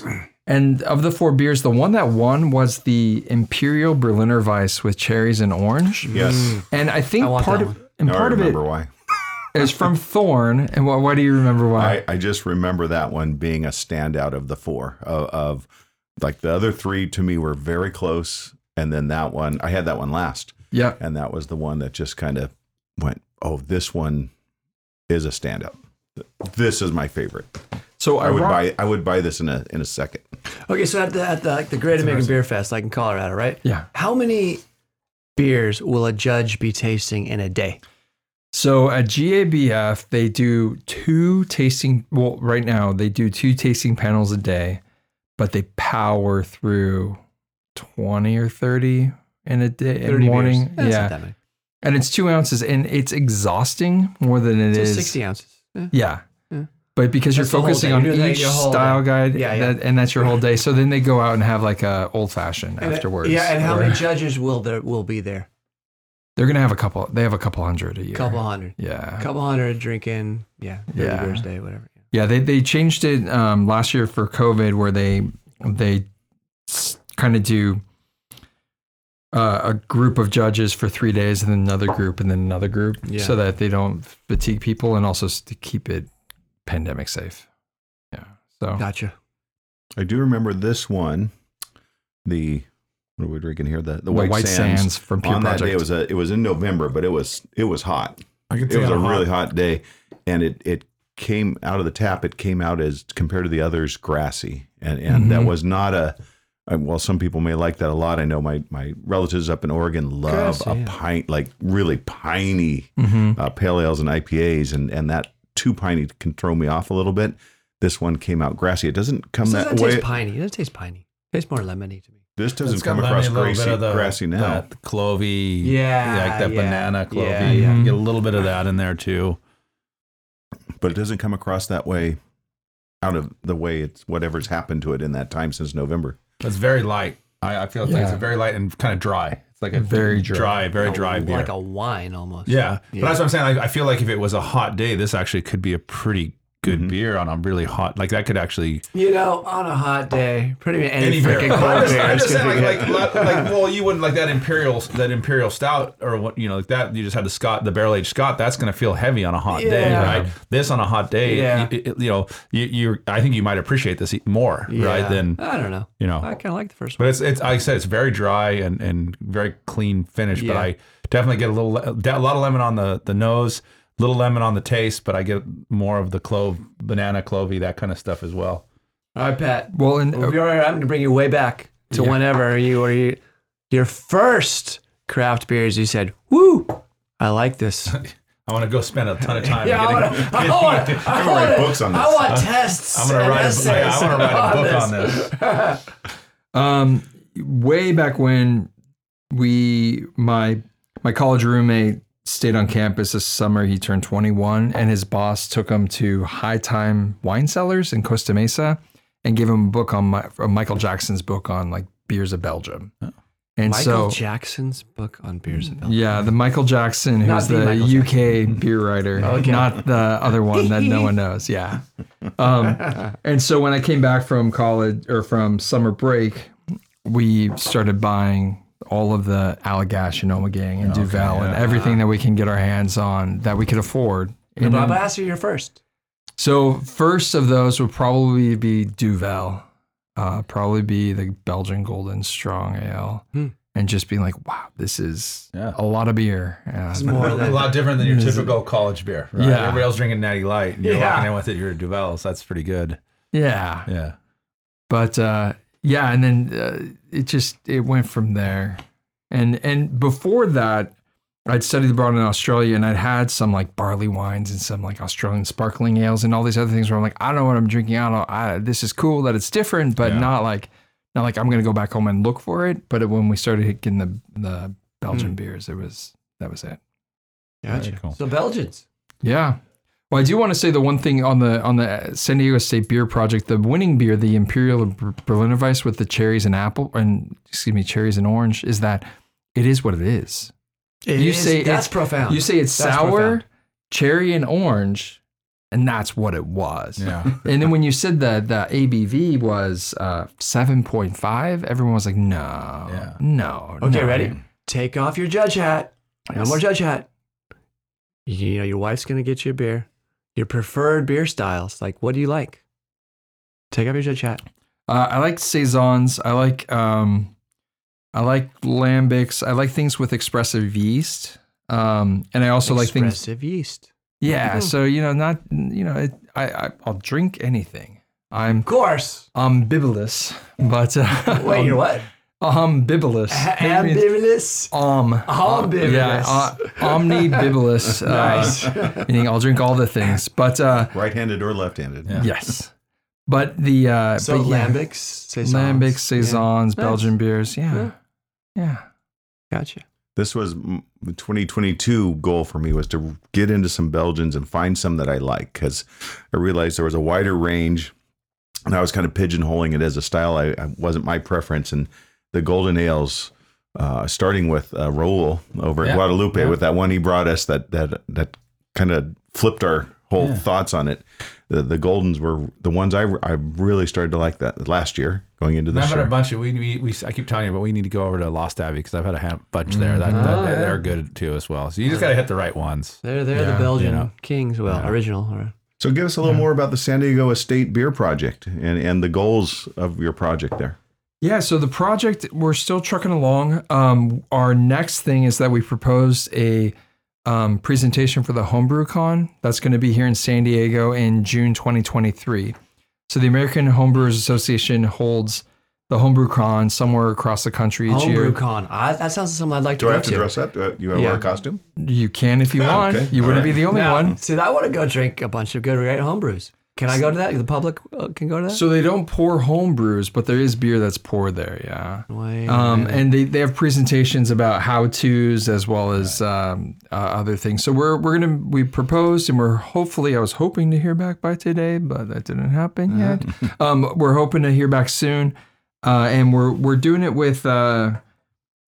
And of the four beers, the one that won was the Imperial Berliner Weiss with cherries and orange. Mm. Yes, And I think I want part that of one. and now I part of it remember why. [LAUGHS] is from Thorn. And why, why do you remember why? I, I just remember that one being a standout of the four of, of like the other three to me were very close, and then that one I had that one last, yeah. and that was the one that just kind of went, oh, this one is a standout. This is my favorite. So I would buy I would buy this in a in a second. Okay, so at the, at the, like the Great American Beer Fest, like in Colorado, right? Yeah. How many beers will a judge be tasting in a day? So at GABF, they do two tasting. Well, right now they do two tasting panels a day, but they power through twenty or thirty in a day in 30 morning. beers. Yeah, not that many. and it's two ounces, and it's exhausting more than it So is. 60 ounces. Yeah. Yeah. Yeah. But because That's you're focusing on You're each style day. guide, Yeah, yeah. That, and that's your whole day. So then they go out and have like a old fashioned And- uh, afterwards. Yeah, and how Or- many judges will there will be there? They're gonna have a couple. They have a couple hundred a year. couple hundred. Yeah. couple hundred drinking. Yeah. 30 Yeah. beers a day, whatever. Yeah, they they changed it um, last year for COVID, where they they kind of do uh, a group of judges for three days, and then another group, and then another group, Yeah. so that they don't fatigue people, and also to keep it pandemic safe. Yeah. So Gotcha. I do remember this one, the what are we drinking here? The the, the White, Sands. from Pure On that day, it was a it was in November, but it was it was hot. I can It was a really hot day, and it it came out of the tap. It came out as compared to the others, grassy, and and that Mhm. was not a. Well, some people may like that a lot. I know my my relatives up in Oregon love Grassy, a yeah. pint, like really piney Mhm. uh, pale ales and IPAs, and and that too piney can throw me off a little bit. This one came out grassy. It doesn't come This that doesn't way. taste piney. It doesn't taste piney. It tastes more lemony to me. This doesn't come across grassy, the, grassy now. That clovey, Yeah, like that yeah, banana clovey. yeah, yeah. You get a little bit of that in there too. But it doesn't come across that way out of the way it's whatever's happened to it in that time since November. It's very light. I, I feel like it's very light and kind of dry. It's like a Very dry. very A- dry beer. Like a wine almost. yeah. Yeah. but that's what I'm saying. I, I feel like if it was a hot day, this actually could be a pretty good Mhm. beer on a really hot. Like that could actually You know, on a hot day, pretty much any, beer. freaking I'm cold just, beer I'm just saying, like, like, like, [LAUGHS] well, you wouldn't like that imperial, that imperial stout, or what you know, like that. You just had the Scott, the barrel aged Scott. That's going to feel heavy on a hot day, Yeah. right? This on a hot day, Yeah. you, you know, you, you, I think you might appreciate this more, right? Than I don't know. you know, I kind of like the first one. but it's it's like I said, it's very dry and and very clean finish. But I definitely get a little a lot of lemon on the the nose. Little lemon on the taste, but I get more of the clove, banana, clovey, that kind of stuff as well. All right, Pat. Well, and Well, if you're all right, I'm gonna bring you way back to Yeah. whenever you were you, your first craft beers. You said, "Woo, I like this." [LAUGHS] I want to go spend a ton of time. Yeah, I getting, want [LAUGHS] to. I want. I gonna want write books on I this. want tests. I'm gonna write. A, yeah, I want to write a book on this. this. [LAUGHS] Um, way back when we my my college roommate stayed on campus this summer. He turned 21, and his boss took him to Hi-Time Wine Cellars in Costa Mesa and gave him a book on my, uh, Michael Jackson's book on like beers of Belgium. And Michael so, Jackson's book on beers of Belgium. yeah, the Michael Jackson, Not who's the the, Michael UK beer writer, [LAUGHS] Okay. not the other one that no one knows. Yeah. Um, [LAUGHS] and so when I came back from college or from summer break, we started buying all of the Allagash and Omegang and Duvel and everything that we can get our hands on that we could afford. And but I'm then- ask you your first. so first of those would probably be Duvel, uh, probably be the Belgian Golden Strong Ale, Hmm. and just being like, wow, this is Yeah. a lot of beer. Uh, more a lot different than your typical college beer. Right? Yeah. Everybody else drinking Natty Light, and you're Yeah. walking in with it. You're at Duvel's. That's pretty good. yeah, Yeah. but uh, yeah, and then uh, it just it went from there, and and before that, I'd studied abroad in Australia, and I'd had some like barley wines and some like Australian sparkling ales and all these other things where I'm like, I don't know what I'm drinking. I don't. I, this is cool that it's different, but Yeah. not like not like I'm gonna go back home and look for it. But when we started getting the the Belgian beers, it was that was it. Gotcha. Very cool. So Belgians. Yeah. Well, I do want to say the one thing on the on the San Diego State Beer Project, the winning beer, the Imperial Berliner Weiss with the cherries and apple, and excuse me, cherries and orange, is that it is what it is. It You is- say that's it's- profound. You say it's That's sour, profound. cherry, and orange, and that's what it was. Yeah. [LAUGHS] And then when you said that the ABV was uh, seven point five, everyone was like, "No, Yeah. no." Okay, no. ready? Take off your judge hat. No more judge hat. You know, your wife's gonna get you a beer. Your preferred beer styles. Like, what do you like? Take off your chat. Uh, I like saisons. I like um, I like lambics. I like things with expressive yeast. Um, and I also like things. Expressive yeast. Yeah. So you know, not you know, it, I, I I'll drink anything. I'm Of course. ambivalous, but uh, Wait, you're what? Ambivalous. Maybe it's Ambivalous. Om. Ambivalous. Yeah, uh, omnibivalous. [LAUGHS] Uh, Nice. Meaning I'll drink all the things, but uh, Right-handed or left-handed. Yeah. yes. But the uh, So but yeah, lambics, saisons. lambics, saisons, Nice. Belgian beers. Yeah, Yeah. yeah. Gotcha. This was the 2022 goal for me was to get into some Belgians and find some that I like because I realized there was a wider range and I was kind of pigeonholing it as a style. I, I wasn't my preference. And the golden ales, uh, starting with uh, Raul over Yeah, at Guadalupe yeah. with that one he brought us that that that kind of flipped our whole Yeah. thoughts on it. The, the Goldens were the ones I, I really started to like that last year going into I've had a bunch of we, we, we I keep telling you, but we need to go over to Lost Abbey because I've had a ha- bunch there. That, that- Oh, yeah. they're good too as well. So you just got to hit the right ones. They're they're Yeah, the Belgian you know. kings. Well, Yeah. original. Or, So give us a little more about the San Diego Estate Beer Project and, and the goals of your project there. Yeah, so the project we're still trucking along. Um, our next thing is that we proposed a um, presentation for the HomebrewCon. That's going to be here in San Diego in June 2023. So the American Homebrewers Association holds the HomebrewCon somewhere across the country each Homebrew year. con. I, that sounds like something I'd like to Do I go have to dress up? Do I- you have to Yeah. wear a costume? You can if you Oh, want. okay. You All wouldn't right. be the only Now, one. See, I want to go drink a bunch of good great homebrews. Can I go to that? The public uh, can go to that. So they don't pour home brews, but there is beer that's poured there. Yeah. Wait, Um, and they, they have presentations about how tos as well as um, uh, other things. So we're we're gonna we proposed and we're hopefully I was hoping to hear back by today, but that didn't happen yet. um, we're hoping to hear back soon, uh, and we're we're doing it with. Uh,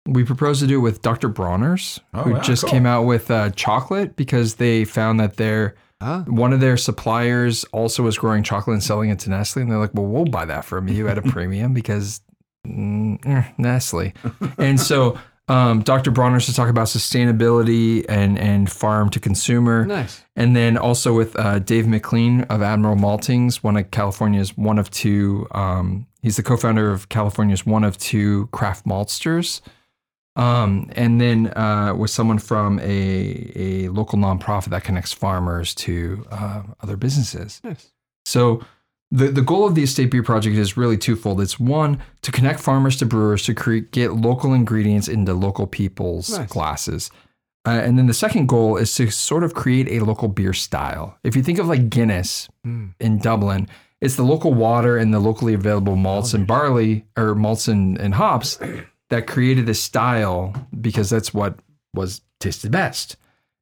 we proposed to do it with Dr. Bronner's, Oh, who wow, just cool. came out with uh, chocolate because they found that their Ah. one of their suppliers also was growing chocolate and selling it to Nestle, and they're like, "Well, we'll buy that from you at a [LAUGHS] premium because mm, eh, Nestle." and so, um, Dr. Bronner's to talk about sustainability and and farm to consumer, nice. and then also with uh, Dave McLean of Admiral Maltings, one of California's one of two. Um, he's the co-founder of California's one of two craft maltsters. Um, and then uh, with someone from a, a local nonprofit that connects farmers to uh, other businesses. Nice. So the, the goal of the Estate Beer Project is really twofold. It's one, to connect farmers to brewers to create, get local ingredients into local people's Nice. glasses. Uh, and then the second goal is to sort of create a local beer style. If you think of like Guinness in Dublin, it's the local water and the locally available malts and barley or malts and, and hops that created this style because that's what was tasted best.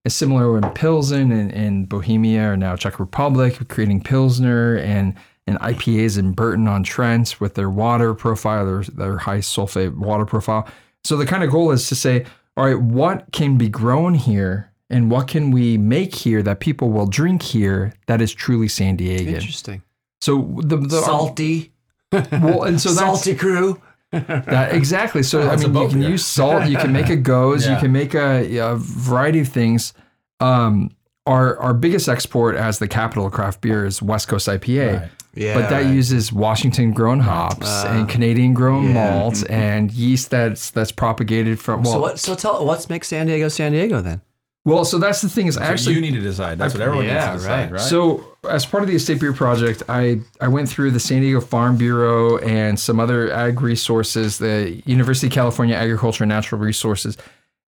It's similar in Pilsen and in Bohemia or now Czech Republic, creating Pilsner and, and IPAs in Burton on Trent with their water profile, their, their high sulfate water profile. So the kind of goal is to say, all right, what can be grown here and what can we make here that people will drink here that is truly San Diego? Interesting. So the, the Salty, well, and so [LAUGHS] salty crew. [LAUGHS] that, exactly. So I mean, you can use salt. You can make a [LAUGHS] goes. You can make a, a variety of things. Um, our our biggest export as the capital of craft beer is West Coast IPA, Right. Yeah. but that uses Washington grown hops and Canadian grown malts and yeast that's that's propagated from. Well, so what? So tell what's makes San Diego San Diego then? Well, so that's the thing is So actually you need to decide. That's what everyone Yeah, needs to decide, right. right? So, as part of the Estate Beer Project, I, I went through the San Diego Farm Bureau and some other ag resources, the University of California Agriculture and Natural Resources,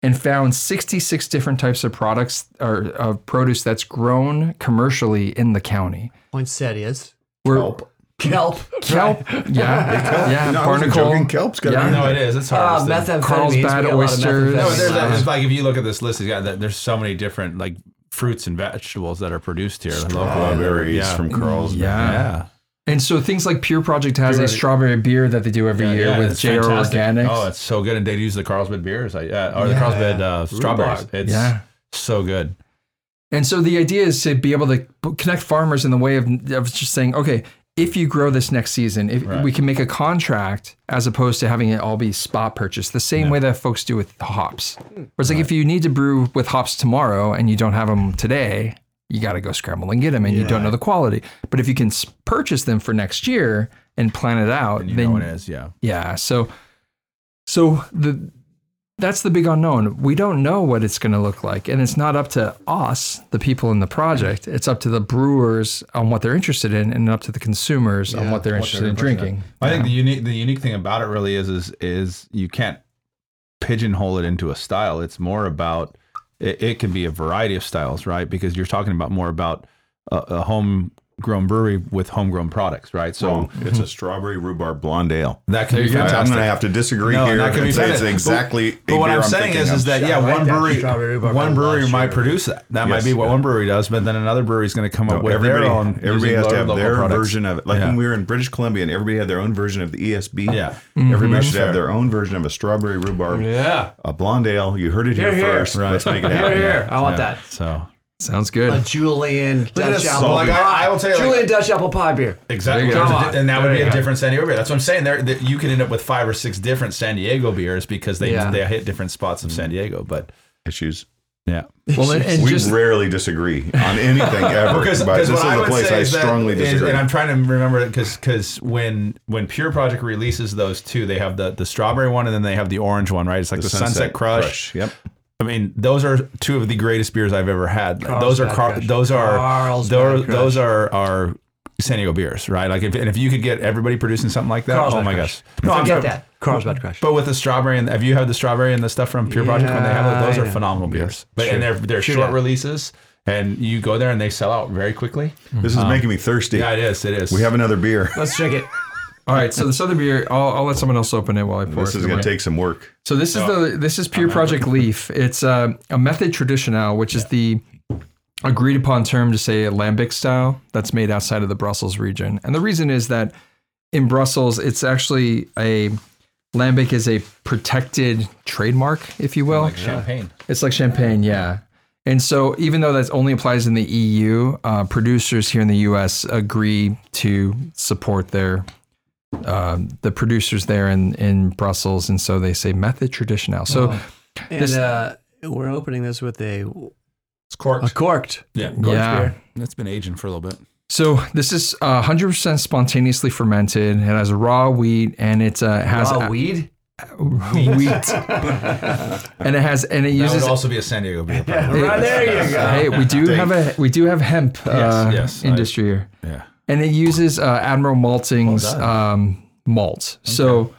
and found 66 different types of products or of produce that's grown commercially in the county. Poinsettias. We're, Kelp. [LAUGHS] kelp, [LAUGHS] yeah, yeah, No, I wasn't barnacle, joking. Kelp's got Yeah. no, it is. It's hard. methamphetamines. Carlsbad We got a lot oysters. no, there's methamphetamines. it's like if you look at this list, it's there's so many different like fruits and vegetables that are produced here. Strawberries yeah. from Carlsbad. Yeah. Yeah. And so things like Pure Project has Pure a strawberry beer that they do every Yeah, year yeah, with it's JR fantastic. Organics. Oh, it's so good, and they use the Carlsbad beers, like, uh, or the Carlsbad uh, strawberries. It's Yeah. so good. And so the idea is to be able to connect farmers in the way of, of just saying, okay, if you grow this next season, if Right. we can make a contract as opposed to having it all be spot purchase, the same way that folks do with hops. Hmm. Where it's like if you need to brew with hops tomorrow and you don't have them today, you got to go scramble and get them, and you don't know the quality. But if you can purchase them for next year and plan it out, And you then know it is, yeah. yeah. So, so the that's the big unknown. We don't know what it's going to look like, and it's not up to us, the people in the project. It's up to the brewers on what they're interested in, and up to the consumers on what they're interested in drinking. I think the unique the unique thing about it really is is is you can't pigeonhole it into a style. It's more about it, it can be a variety of styles, right? Because you're talking about more about a, a homegrown brewery with homegrown products, right? So So it's a strawberry rhubarb blonde ale. that can be I'm fantastic. going to have to disagree No, here that can be say it's exactly. But, but what I'm saying is, is that yeah, one brewery, strawberry rhubarb. I one love brewery might strawberry. produce that. That might be what yeah. one brewery does, but then another brewery is going to come up with their own. everybody has to have local their products. version of it. Like Yeah. when we were in British Columbia, and everybody had their own version of the ESB. Yeah. everybody That's should have their own version of a strawberry rhubarb, Yeah. a blonde ale. You heard it here, Here, here. first. Let's make it Here, happen. here. I want that. So Sounds good. A. Julian Dutch this. apple. Like, I- I will tell you, like- Julian Dutch apple pie beer. Exactly, There you go. There's a- and that would There be a go. different San Diego beer. That's what I'm saying. There, that you can end up with five or six different San Diego beers because they Yeah. they hit different spots of San Diego. But Issues. yeah, Well, and, and we just rarely disagree on anything [LAUGHS] ever. because but this is what I a would place say I is that strongly is- disagree. and I'm trying to remember it because because when when Pure Project releases those two, they have the the strawberry one and then they have the orange one, right? It's like the, Sunset, Crush. Yep. I mean, those are two of the greatest beers I've ever had. those are Carlsbad car- those are Carlsbad those, those are are San Diego beers, right? Like if and if you could get everybody producing something like that, Carlsbad oh my Crush. gosh, no, I'm Forget sorry. that. Carlsbad Crush. But with the strawberry and have you had the strawberry and the stuff from Pure Project when they have it? Those Yeah, are phenomenal beers. But and they're they're Sure short that. releases, and you go there and they sell out very quickly. This is um, making me thirsty. Yeah, it is. It is. We have another beer. Let's drink it. All right. So this other beer, I'll, I'll let someone else open it while I pour This it. is going to take some work. So this is the this is Pure Project Leaf. It's uh, a method traditional, which is the agreed upon term to say a lambic style that's made outside of the Brussels region. And the reason is that in Brussels, it's actually a lambic is a protected trademark, if you will. like champagne. It's like champagne, yeah. And so, even though that only applies in the EU, uh, producers here in the US agree to support their um the producers there in, in Brussels, and so they say method traditional. So, And This- uh, we're opening this with a, It's corked. a corked. yeah, yeah. It's been aging for a little bit. So this is uh, 100% spontaneously fermented. It has raw wheat, and it uh, has Raw weed? [LAUGHS] wheat, and it has and it That uses. would also be a San Diego beer. [LAUGHS] Right there you go. Hey, we do have a we do have hemp uh, yes, I- industry here, Yeah. And it uses uh, Admiral Malting's Well done. um, malt. So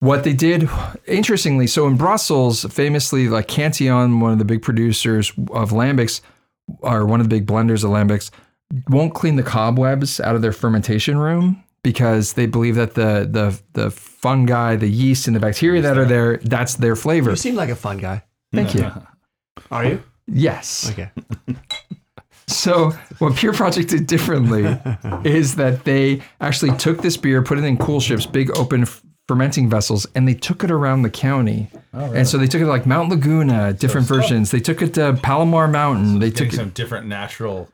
what they did, interestingly, so in Brussels, famously, like Cantillon, one of the big producers of lambics, or one of the big blenders of lambics, won't clean the cobwebs out of their fermentation room because they believe that the the the fungi, the yeast, and the bacteria that are there, that's their flavor. You seem like a fun guy. Thank you. [LAUGHS] Are you? Yes. Okay. [LAUGHS] So what Pure Project did differently [LAUGHS] is that they actually took this beer, put it in coolships, big open f- fermenting vessels, and they took it around the county. Oh, and so they took it to like Mount Laguna, different versions. They took it to Palomar Mountain. They took it. some different natural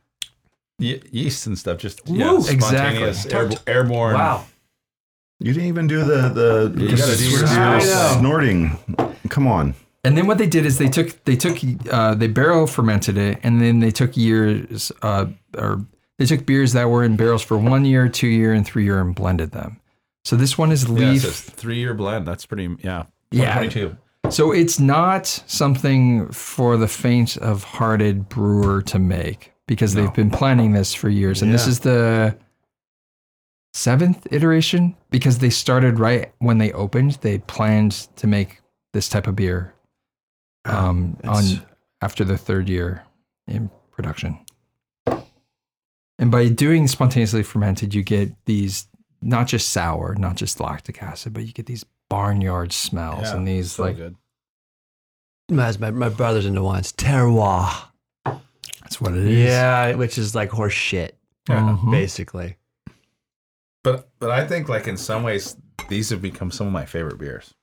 ye- yeast and stuff. Just yeah, Woo. spontaneous, Exactly. air, airborne. Wow. You didn't even do the the, You the gotta do your- s- I know. snorting. Come on. And then what they did is they took they took uh, they barrel fermented it, and then they took years uh, or they took beers that were in barrels for one year, two year, and three year, and blended them. So this one is leaf. it's a three year blend. That's pretty. Yeah. Yeah. 22. So it's not something for the faint of hearted brewer to make because they've been planning this for years. And this is the seventh iteration because they started right when they opened. They planned to make this type of beer um, on after the third year in production. And by doing spontaneously fermented, you get these not just sour, not just lactic acid, but you get these barnyard smells Yeah, and these so like good. My, my brother's into wines. Terroir. That's what it is. Yeah, which is like horse shit, Yeah. Mhm. basically. But but I think like in some ways these have become some of my favorite beers,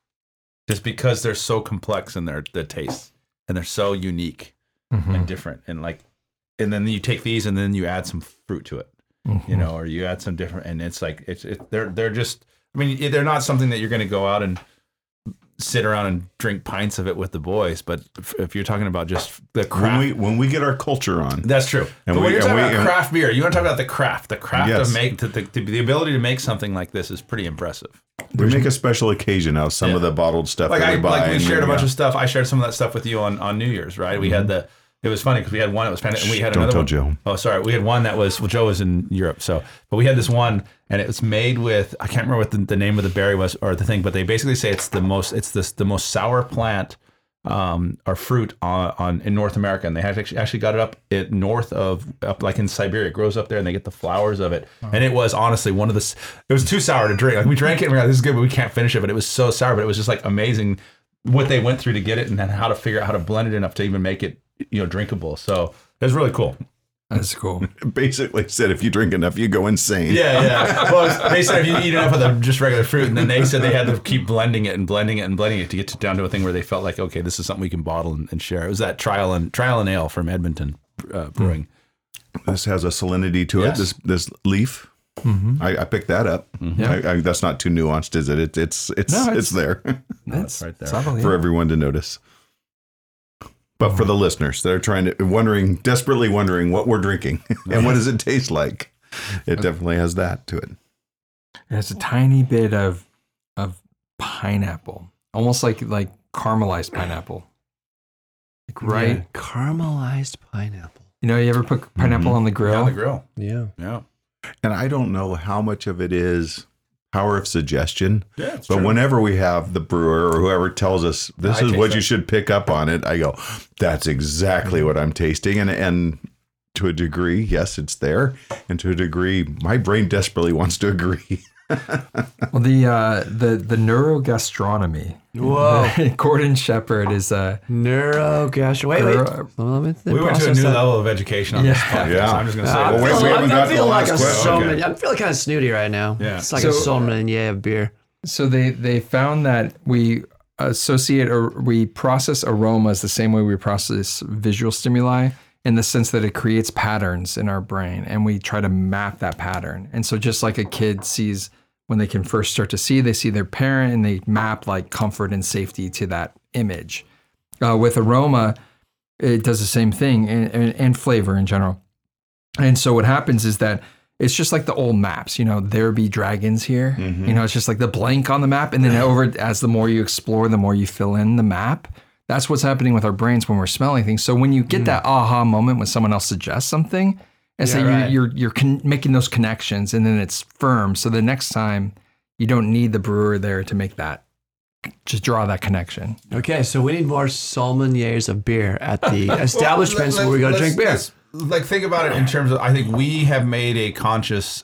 just because they're so complex in their the taste and they're so unique Mhm. and different and like, and then you take these and then you add some fruit to it, Mhm. you know, or you add some different, and it's like it's it, they're they're just. I mean, they're not something that you're going to go out and sit around and drink pints of it with the boys. But if, if you're talking about just the craft, When we when we get our culture on, That's true. And but we- when you're and talking we- about craft beer, you want to talk about the craft. The craft Yes. of make the, the, the ability to make something like this is pretty impressive. we make a special occasion out of some of the bottled stuff Like that I we buy. like we and, shared a bunch yeah. of stuff. I shared some of that stuff with you on, on New Year's, right? We had mm-hmm. the it was funny because we had one that was Panda, and we had another. Don't another tell one. Joe. Oh, sorry, we had one that was well, Joe was in Europe, so but we had this one, and it was made with I can't remember what the, the name of the berry was or the thing, but they basically say it's the most it's this the most sour plant um, or fruit on, on in North America, and they have actually, actually got it up it north of up like in Siberia. It grows up there, and they get the flowers of it. And it was honestly one of the. It was too sour to drink. Like we drank it, and we are like, "This is good," but we can't finish it. But it was so sour, but it was just like amazing what they went through to get it, and then how to figure out how to blend it enough to even make it you know drinkable. So it was really cool. That's cool. [LAUGHS] Basically said if you drink enough, you go insane. Yeah, yeah. Well, it's- they said if you eat enough of the just regular fruit, and then they said they had to keep blending it and blending it and blending it to get to, down to a thing where they felt like, okay, this is something we can bottle and, and share. It was that trial and trial and ale from Edmonton uh, Brewing. This has a salinity to Yes. it. This this leaf. Mm-hmm. I, I picked that up. Mm-hmm. Yeah. I, I, that's not too nuanced, is it? it it's it's No, it's, it's- there [LAUGHS] That's right there. subtle, for everyone to notice. But for oh. the listeners they're trying to wondering, desperately wondering what we're drinking [LAUGHS] and what does it taste like, it definitely has that to it. It has a tiny bit of of pineapple, almost like like caramelized pineapple. Like right, Yeah, Caramelized pineapple. you know, you ever put pineapple mm-hmm. on the grill? On the grill. Yeah. Yeah. And I don't know how much of it is power of suggestion. Yeah. But true. whenever we have the brewer or whoever tells us this I is what that. you should pick up on it, I go, that's exactly mm-hmm. what I'm tasting. And and to a degree, yes, it's there. And to a degree, my brain desperately wants to [LAUGHS] agree. Well, the uh, the the neurogastronomy. Whoa. [LAUGHS] Gordon Shepherd is a Neurogastro. Wait, wait. Neuro- Well, let me we went to a new that. level of education on this Yeah. podcast. Yeah. I'm just going to say Uh, Well, I'm wait, feeling- we haven't I'm- I'm feeling like a question. sommelier. Okay. I'm feeling kind of snooty right now. Yeah. It's like So- a sommelier of beer. so they they found that we associate or we process aromas the same way we process visual stimuli in the sense that it creates patterns in our brain and we try to map that pattern and so just like a kid sees when they can first start to see they see their parent and they map like comfort and safety to that image uh, with aroma it does the same thing and, and, and flavor in general and so what happens is that it's just like the old maps, you know, there be dragons here. You know, it's just like the blank on the map. And then over as the more you explore, the more you fill in the map. That's what's happening with our brains when we're smelling things. So when you get that aha moment when someone else suggests something, it's Yeah, that right. you're you're, you're con- making those connections and then it's firm. So the next time you don't need the brewer there to make that just draw that connection. Okay, so we need more sommeliers of beer at the [LAUGHS] establishments where we go to drink beer. like think about it in terms of I think we have made a conscious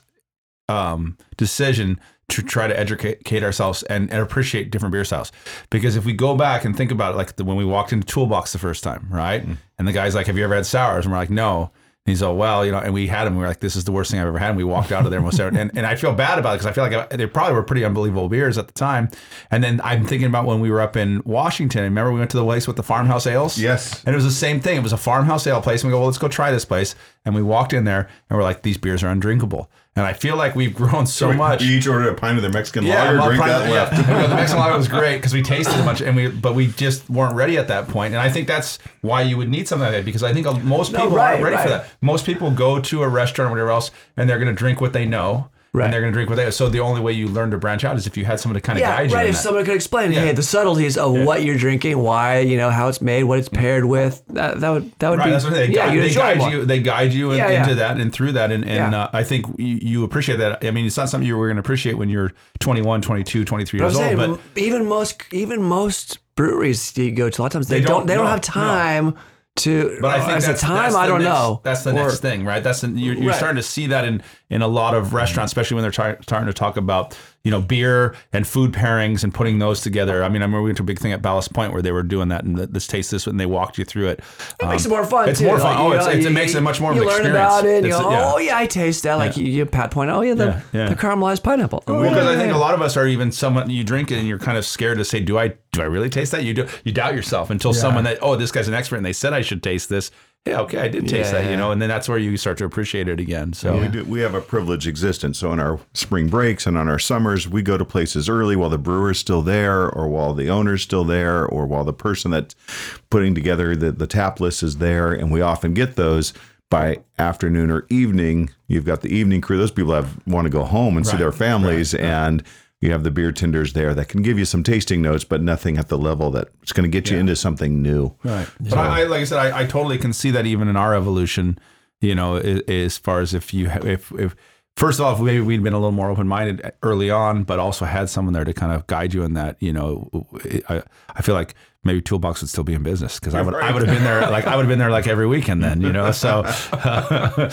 um, decision to try to educate ourselves and, and appreciate different beer styles. Because if we go back and think about it, like the, when we walked into Toolbox the first time, right? Mm. And the guy's like, "Have you ever had sours?" And we're like, "No." And he's like, well, you know, and we had them. We were like, this is the worst thing I've ever had. And we walked out of there almost every, and, and I feel bad about it because I feel like I, they probably were pretty unbelievable beers at the time. And then I'm thinking about when we were up in Washington. Remember we went to the place with the farmhouse ales? Yes. And it was the same thing. It was a farmhouse ale place. And we go, well, let's go try this place. And we walked in there and we're like, these beers are undrinkable. And I feel like we've grown so much. You each ordered a pint of their Mexican Yeah, lager, drink that yeah. left. You know, the Mexican lager was [LAUGHS] great because we tasted a bunch, and we but we just weren't ready at that point. And I think that's why you would need something like that because I think most people right, aren't ready for that. Most people go to a restaurant or whatever else, and they're going to drink what they know, Right. and they're going to drink what they. So the only way you learn to branch out is if you had someone to kind of Yeah, guide you. right. If that. someone could explain, hey, the subtleties of what you're drinking, why, you know, how it's made, what it's paired with, that, that would that would Right, be that's what they, yeah, they guide more. you. They guide you in- Yeah, into yeah. that and through that, and, and Yeah. uh, I think you, you appreciate that. I mean, it's not something you were going to appreciate when you're 21, 22, 23 But years old, but even most even most breweries you go to, a lot of times they, They don't, don't- they don't no, have time to. But I uh, think as that's, a time, I the don't next, know. That's the Or- next thing, right? That's the, you're, you're Right. starting to see that in in a lot of restaurants, especially when they're try, starting to talk about you know beer and food pairings and putting those together. I mean, I remember we went to a big thing at Ballast Point where they were doing that and let's taste this, and they walked you through it. It makes it um, more fun. It's too. more fun. Like, oh, it's, know, it's, you- it makes it much more of You an learn experience. about it. You go, yeah. oh yeah, I taste that. Like you, you pat point. Oh yeah, the, Yeah, yeah. the caramelized pineapple. Oh, because I yeah, think a lot of us are even someone you drink it and you're kind of scared to say, do I do I really taste that? You do you doubt yourself until someone that oh this guy's an expert and they said I should taste this. Yeah, okay, I did taste that, you know, and then that's where you start to appreciate it again. So We do. We have a privileged existence. So in our spring breaks and on our summers, we go to places early while the brewer's still there, or while the owner's still there, or while the person that's putting together the, the tap list is there. And we often get those by afternoon or evening. You've got the evening crew; those people have want to go home and see their families, and you have the beer tenders there that can give you some tasting notes, but nothing at the level that it's going to get you into something new. Right. But I, I, like I said, I, I totally can see that even in our evolution, you know, as far as if you, if, if, first of all, if maybe we'd been a little more open minded early on, but also had someone there to kind of guide you in that, you know, I, I feel like maybe Toolbox would still be in business because I would, I would have been there, [LAUGHS] like, I would have been there like every weekend then, you know? So, [LAUGHS] yeah.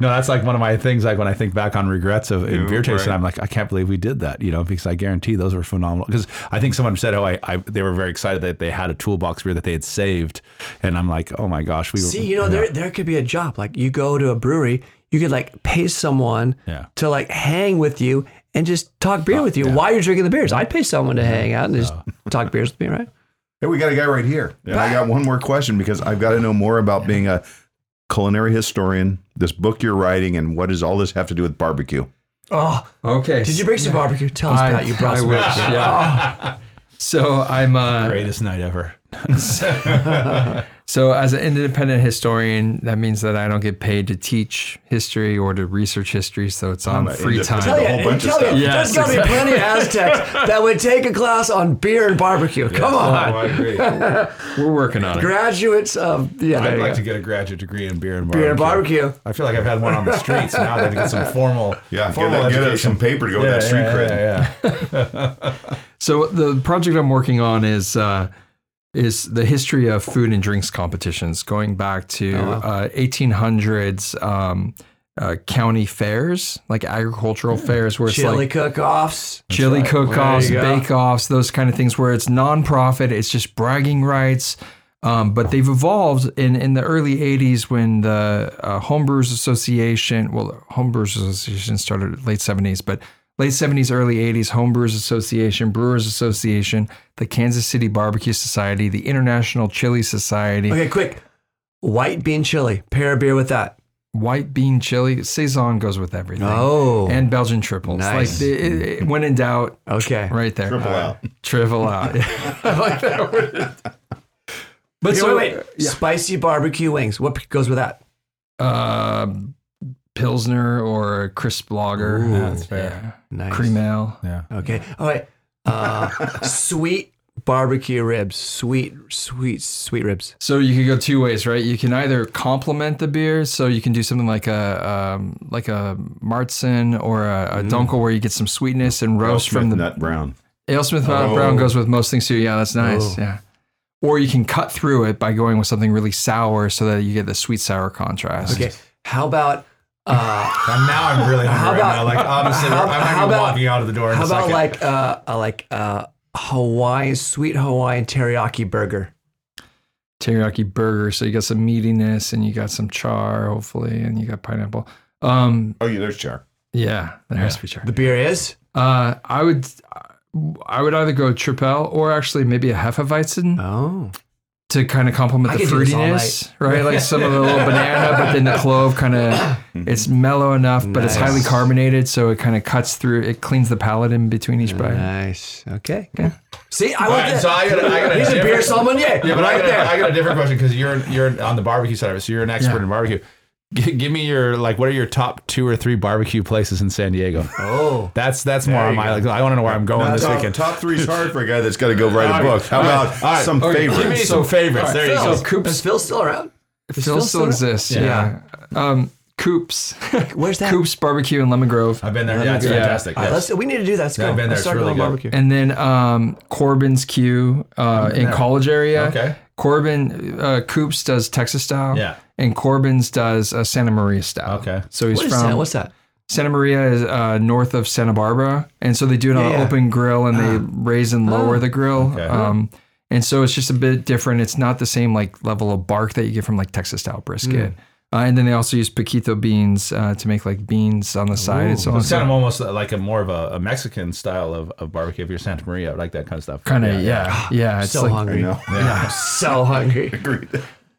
no, that's like one of my things. Like when I think back on regrets of in Yeah, beer tasting, right. I'm like, I can't believe we did that, you know, because I guarantee those were phenomenal. Because I think someone said, oh, I, I, they were very excited that they had a toolbox beer that they had saved, and I'm like, oh my gosh, we were See, you know, there there could be a job. Like you go to a brewery, you could like pay someone Yeah. to like hang with you and just talk beer oh, with you while you're drinking the beers. I'd pay someone to hang out and just talk beers with me, right? Hey, we got a guy right here. And I got one more question because I've got to know more about being a culinary historian, this book you're writing, and what does all this have to do with barbecue? Oh, Okay. did you bring some barbecue? Tell us I, about you brought I some wish, barbecue. yeah. [LAUGHS] So I'm uh, greatest night ever. [LAUGHS] [LAUGHS] so as an independent historian, that means that I don't get paid to teach history or to research history. So it's on I'm a free independent- time. a whole bunch of tell you, stuff. Yes, there's gotta be plenty of Aztecs [LAUGHS] that would take a class on beer and barbecue. Come on, I agree. [LAUGHS] We're working on it. graduates of yeah. I'd like go. to get a graduate degree in beer and barbecue. beer and barbecue. I feel like I've had one on the streets. Now I that to get some formal, [LAUGHS] Yeah, get, formal get us education. some paper to go with that street yeah, cred. yeah, yeah. So the project I'm working on is uh, is the history of food and drinks competitions, going back to uh, 1800s um, uh, county fairs, like agricultural fairs, where it's Chili like cook-offs. chili cook-offs, you go. bake-offs, those kind of things, where it's nonprofit, it's just bragging rights. Um, but they've evolved in, in the early 80s when the uh, Homebrewers Association, well, Homebrewers Association started late 70s, but late 70s, early 80s, Homebrewers Association, Brewers Association, the Kansas City Barbecue Society, the International Chili Society, Okay, quick. White bean chili. Pair a beer with that. white bean chili, Saison goes with everything. Oh. And Belgian triples. Nice. Like, it, it- when in doubt, Okay. right there. Triple out. Triple out. [LAUGHS] [LAUGHS] I like that word. But Okay, so, wait, wait. Spicy barbecue wings. What goes with that? Uh, pilsner or a crisp lager. Ooh. That's fair. Nice. Cream ale. Yeah. Okay. All right. Uh, sweet barbecue ribs. Sweet, sweet, sweet ribs. So you could go two ways, right? You can either complement the beer, so you can do something like a um, like a Märzen or a, a Dunkel, where you get some sweetness and roast from the nut brown. AleSmith Mountain Brown goes with most things too. Yeah, that's nice. Oh. Yeah. Or you can cut through it by going with something really sour, so that you get the sweet sour contrast. Okay. How about uh, And now I'm really [LAUGHS] hungry How right about- now. Like honestly, how- I'm how gonna about- walking out of the door in how a about second. like uh, a like uh, Hawaiian sweet Hawaiian teriyaki burger? teriyaki burger. So you got some meatiness and you got some char, hopefully, and you got pineapple. Um, Oh, yeah, there's char. yeah, there has to be char. The beer is. Uh, I would, I would either go Tripel or actually maybe a Hefeweizen Oh. To kind of complement the could do this all fruitiness, right? Like [LAUGHS] some of the little banana, but then the clove kind of, mm-hmm. it's mellow enough, but it's highly Nice. carbonated, so it kind of cuts through. It cleans the palate in between each bite. Nice. Okay. See, I All want right, that. so I got, I got a He's a beer different- sommelier. Yeah, but I, right got there. a, I got a different question because you're you're on the barbecue side of it, so you're an expert Yeah. in barbecue. G- give me your like, what are your top two or three barbecue places in San Diego? oh. That's that's more on my like. I want to know where I'm going this top, weekend. top three is hard for a guy that's got to go write a book. How about all right. some Okay, favorites? Give me some favorites. There you Phil, go. So Coops- Is Phil still around? Is Phil still around? exists, yeah. Um, Coops. [LAUGHS] Where's that? Coops Barbecue in Lemon Grove. I've been there. Yeah, it's Yeah. fantastic. All right, yes. let's, we need to do that. Let's Yeah, go. I've been there. Let's It's start really good. barbecue. And then um, Corbin's Q uh, in there. College area. Okay. Corbin uh, Coops does Texas style. Yeah. And Corbin's does uh, Santa Maria style. Okay. So he's What is from that? What's that? Santa Maria is uh, north of Santa Barbara, and so they do it on Yeah, an yeah. open grill, and they raise and lower the grill. Okay. Um, and so it's just a bit different. It's not the same like level of bark that you get from like Texas style brisket. Uh, and then they also use pinquito beans uh, to make like beans on the side and so on. It's kind of almost like a more of a, a Mexican style of, of barbecue. If you're Santa Maria, I like that kind of stuff. kind of yeah, yeah. It's So like hungry. know. Yeah. so hungry. [LAUGHS] Agreed.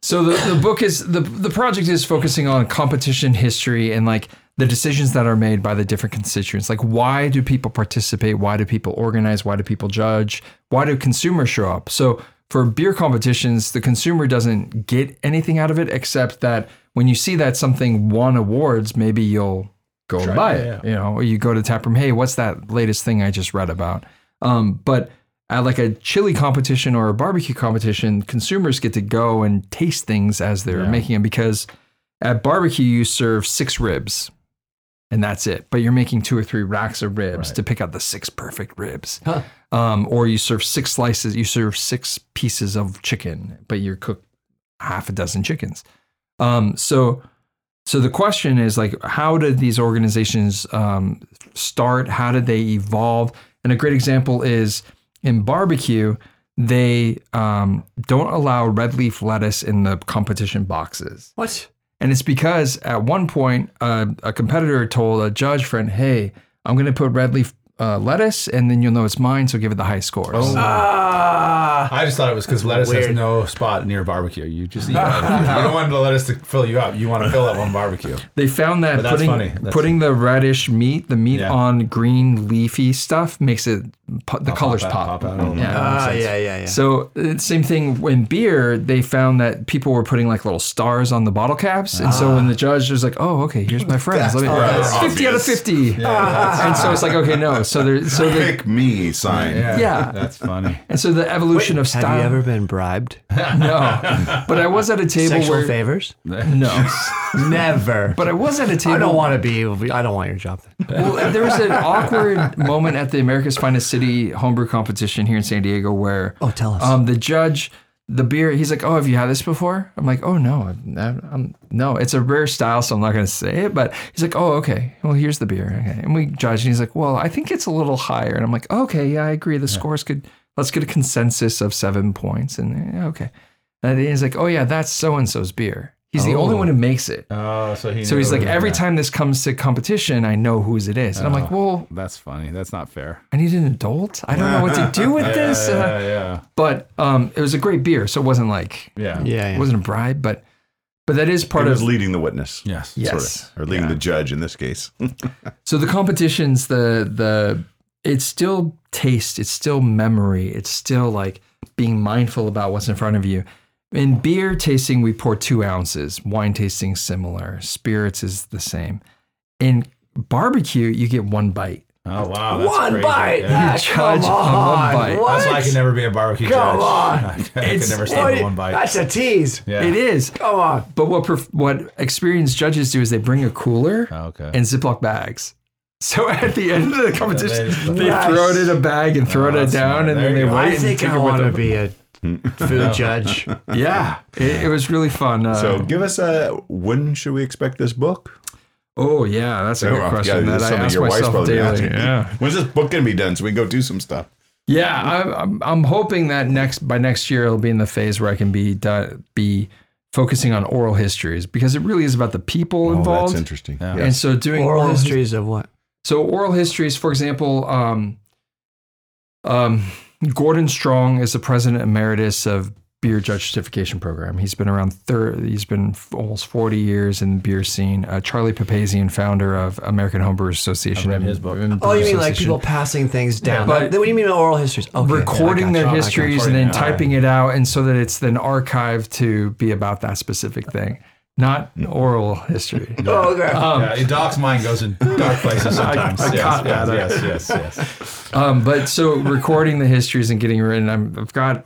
So the, the book is the the project is focusing on competition history and like the decisions that are made by the different constituents. Like why do people participate? Why do people organize? Why do people judge? Why do consumers show up? So for beer competitions, the consumer doesn't get anything out of it except that when you see that something won awards, maybe you'll go and buy it, it. You know, or you go to the tap room, hey, what's that latest thing I just read about? Um, but at like a chili competition or a barbecue competition, consumers get to go and taste things as they're making them because at barbecue you serve six ribs and that's it. But you're making two or three racks of ribs to pick out the six perfect ribs. Huh. Um, or you serve six slices, you serve six pieces of chicken, but you cook half a dozen chickens. Um, so so the question is like, how did these organizations um, start? How did they evolve? And a great example is in barbecue, they um, don't allow red leaf lettuce in the competition boxes. What? And it's because at one point, uh, a competitor told a judge friend, hey, I'm going to put red leaf uh, lettuce and then you'll know it's mine. So give it the high scores. Ah. I just thought it was because lettuce has Weird. no spot near barbecue. You just [LAUGHS] eat barbecue. You don't want the lettuce to fill you up. You want to fill up on barbecue. They found that But that's putting, funny. That's- putting the reddish meat, the meat Yeah. on green leafy stuff makes it, pu- the colors out- pop. pop out a little Yeah. bit. Ah, yeah, yeah, yeah. So same thing in beer, they found that people were putting like little stars on the bottle caps, and so when the judge was like, "Oh, okay, here's my friends, let me That's fifty out of obvious. fifty," [LAUGHS] and so it's like, okay, no, so there, so the Pick me sign. Yeah. that's funny. and so the evolution of style. Have you ever been bribed? [LAUGHS] no, but I was at a table Sexual where favors? [LAUGHS] no, Never. but I was at a table. I don't want to be. I don't want your job. Then. well, there was an awkward moment at the America's Finest City homebrew competition here in San Diego where Oh, tell us. um, the judge, the beer, he's like, "Oh, have you had this before?" I'm like, "Oh no, I'm, I'm, no, it's a rare style, so I'm not going to say it." But he's like, "Oh, okay. Well, here's the beer." Okay, and we judge, and he's like, "Well, I think it's a little higher," and I'm like, "Okay, yeah, I agree. The scores could let's get a consensus of seven points." And eh, okay, and he's like, "Oh yeah, that's so and so's beer." He's the only one who makes it. Oh, so he. So he's knew. like, every Yeah. time this comes to competition, I know whose it is. And I'm like, well, That's funny. That's not fair. I need an adult. I don't know what to do with [LAUGHS] this. Yeah, Uh, yeah, but um, it was a great beer, so it wasn't like yeah. yeah, it yeah. wasn't a bribe, but but that is part Part was of leading the witness. Yes. yes. Or leading the judge in this case. [LAUGHS] So the competitions, the the it's still taste, it's still memory, it's still like being mindful about what's in front of you. In beer tasting, we pour two ounces. Wine tasting, similar. Spirits is the same. In barbecue, you get one bite. Oh wow, that's One crazy. bite. Yeah. Ah, Judge come on one on. bite. What? That's why I can never be a barbecue Come judge. on. [LAUGHS] I, could It's- never stand one bite. That's a tease. yeah. It is. Come on. But what perf- what experienced judges do is they bring a cooler Oh, okay. and Ziploc bags. So [LAUGHS] at the end of the competition, they- they Nice. throw it in a bag and throw Oh, it down, smart. and There then they go. wait. I and think take I want to be a food judge. [LAUGHS] Yeah, it, it was really fun. Uh, So give us a when should we expect this book? oh yeah, that's a good Yeah, question that's that I something ask myself daily. Yeah, When's this book gonna be done so we can go do some stuff? yeah. I'm, I'm I'm hoping that next by next year it'll be in the phase where I can be do- be focusing on oral histories because it really is about the people Oh, involved. that's interesting. Yeah. And so doing Oral his- histories of what? So oral histories, for example, um, um, Gordon Strong is the president emeritus of Beer Judge Certification Program. He's been around thir- He's been almost forty years in the beer scene. Uh, Charlie Papazian, founder of American Homebrewers Association. read and- his book. Oh, you mean like people passing things down? but- what do you mean oral histories? Okay, recording I their gotcha. Histories gotcha. and then Recording, yeah. typing it out, and so that it's then archived to be about that specific thing, not oral history. [LAUGHS] Oh, okay. yeah, Doc's mind goes in dark places [LAUGHS] sometimes. I yes, caught yes, that. yes, yes, yes. Um, but so recording the histories and getting written, I'm, I've got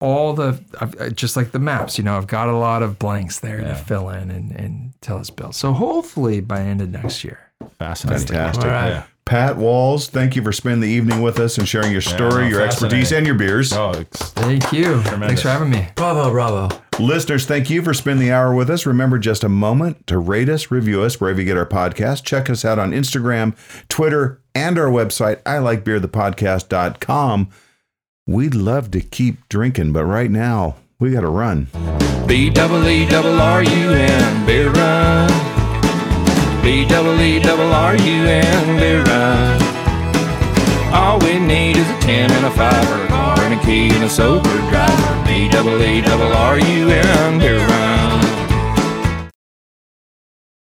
all the, I've, uh, just like the maps, you know, I've got a lot of blanks there to fill in and, and tell us build. So hopefully by end of next year. Fascinating. Fantastic. All right. Yeah. Pat Walls, thank you for spending the evening with us and sharing your story, no, your expertise, and your beers. Oh, Thank you. Thanks for having me. Bravo, bravo. Listeners, thank you for spending the hour with us. Remember just a moment to rate us, review us wherever you get our podcast. Check us out on Instagram, Twitter, and our website, I like beer, the podcast.com. We'd love to keep drinking, but right now we got to run. B double E double R U N beer run. B double E double R U N beer run. All we need is a ten and a five or a and a a sober driver. B double E double R U N beer run.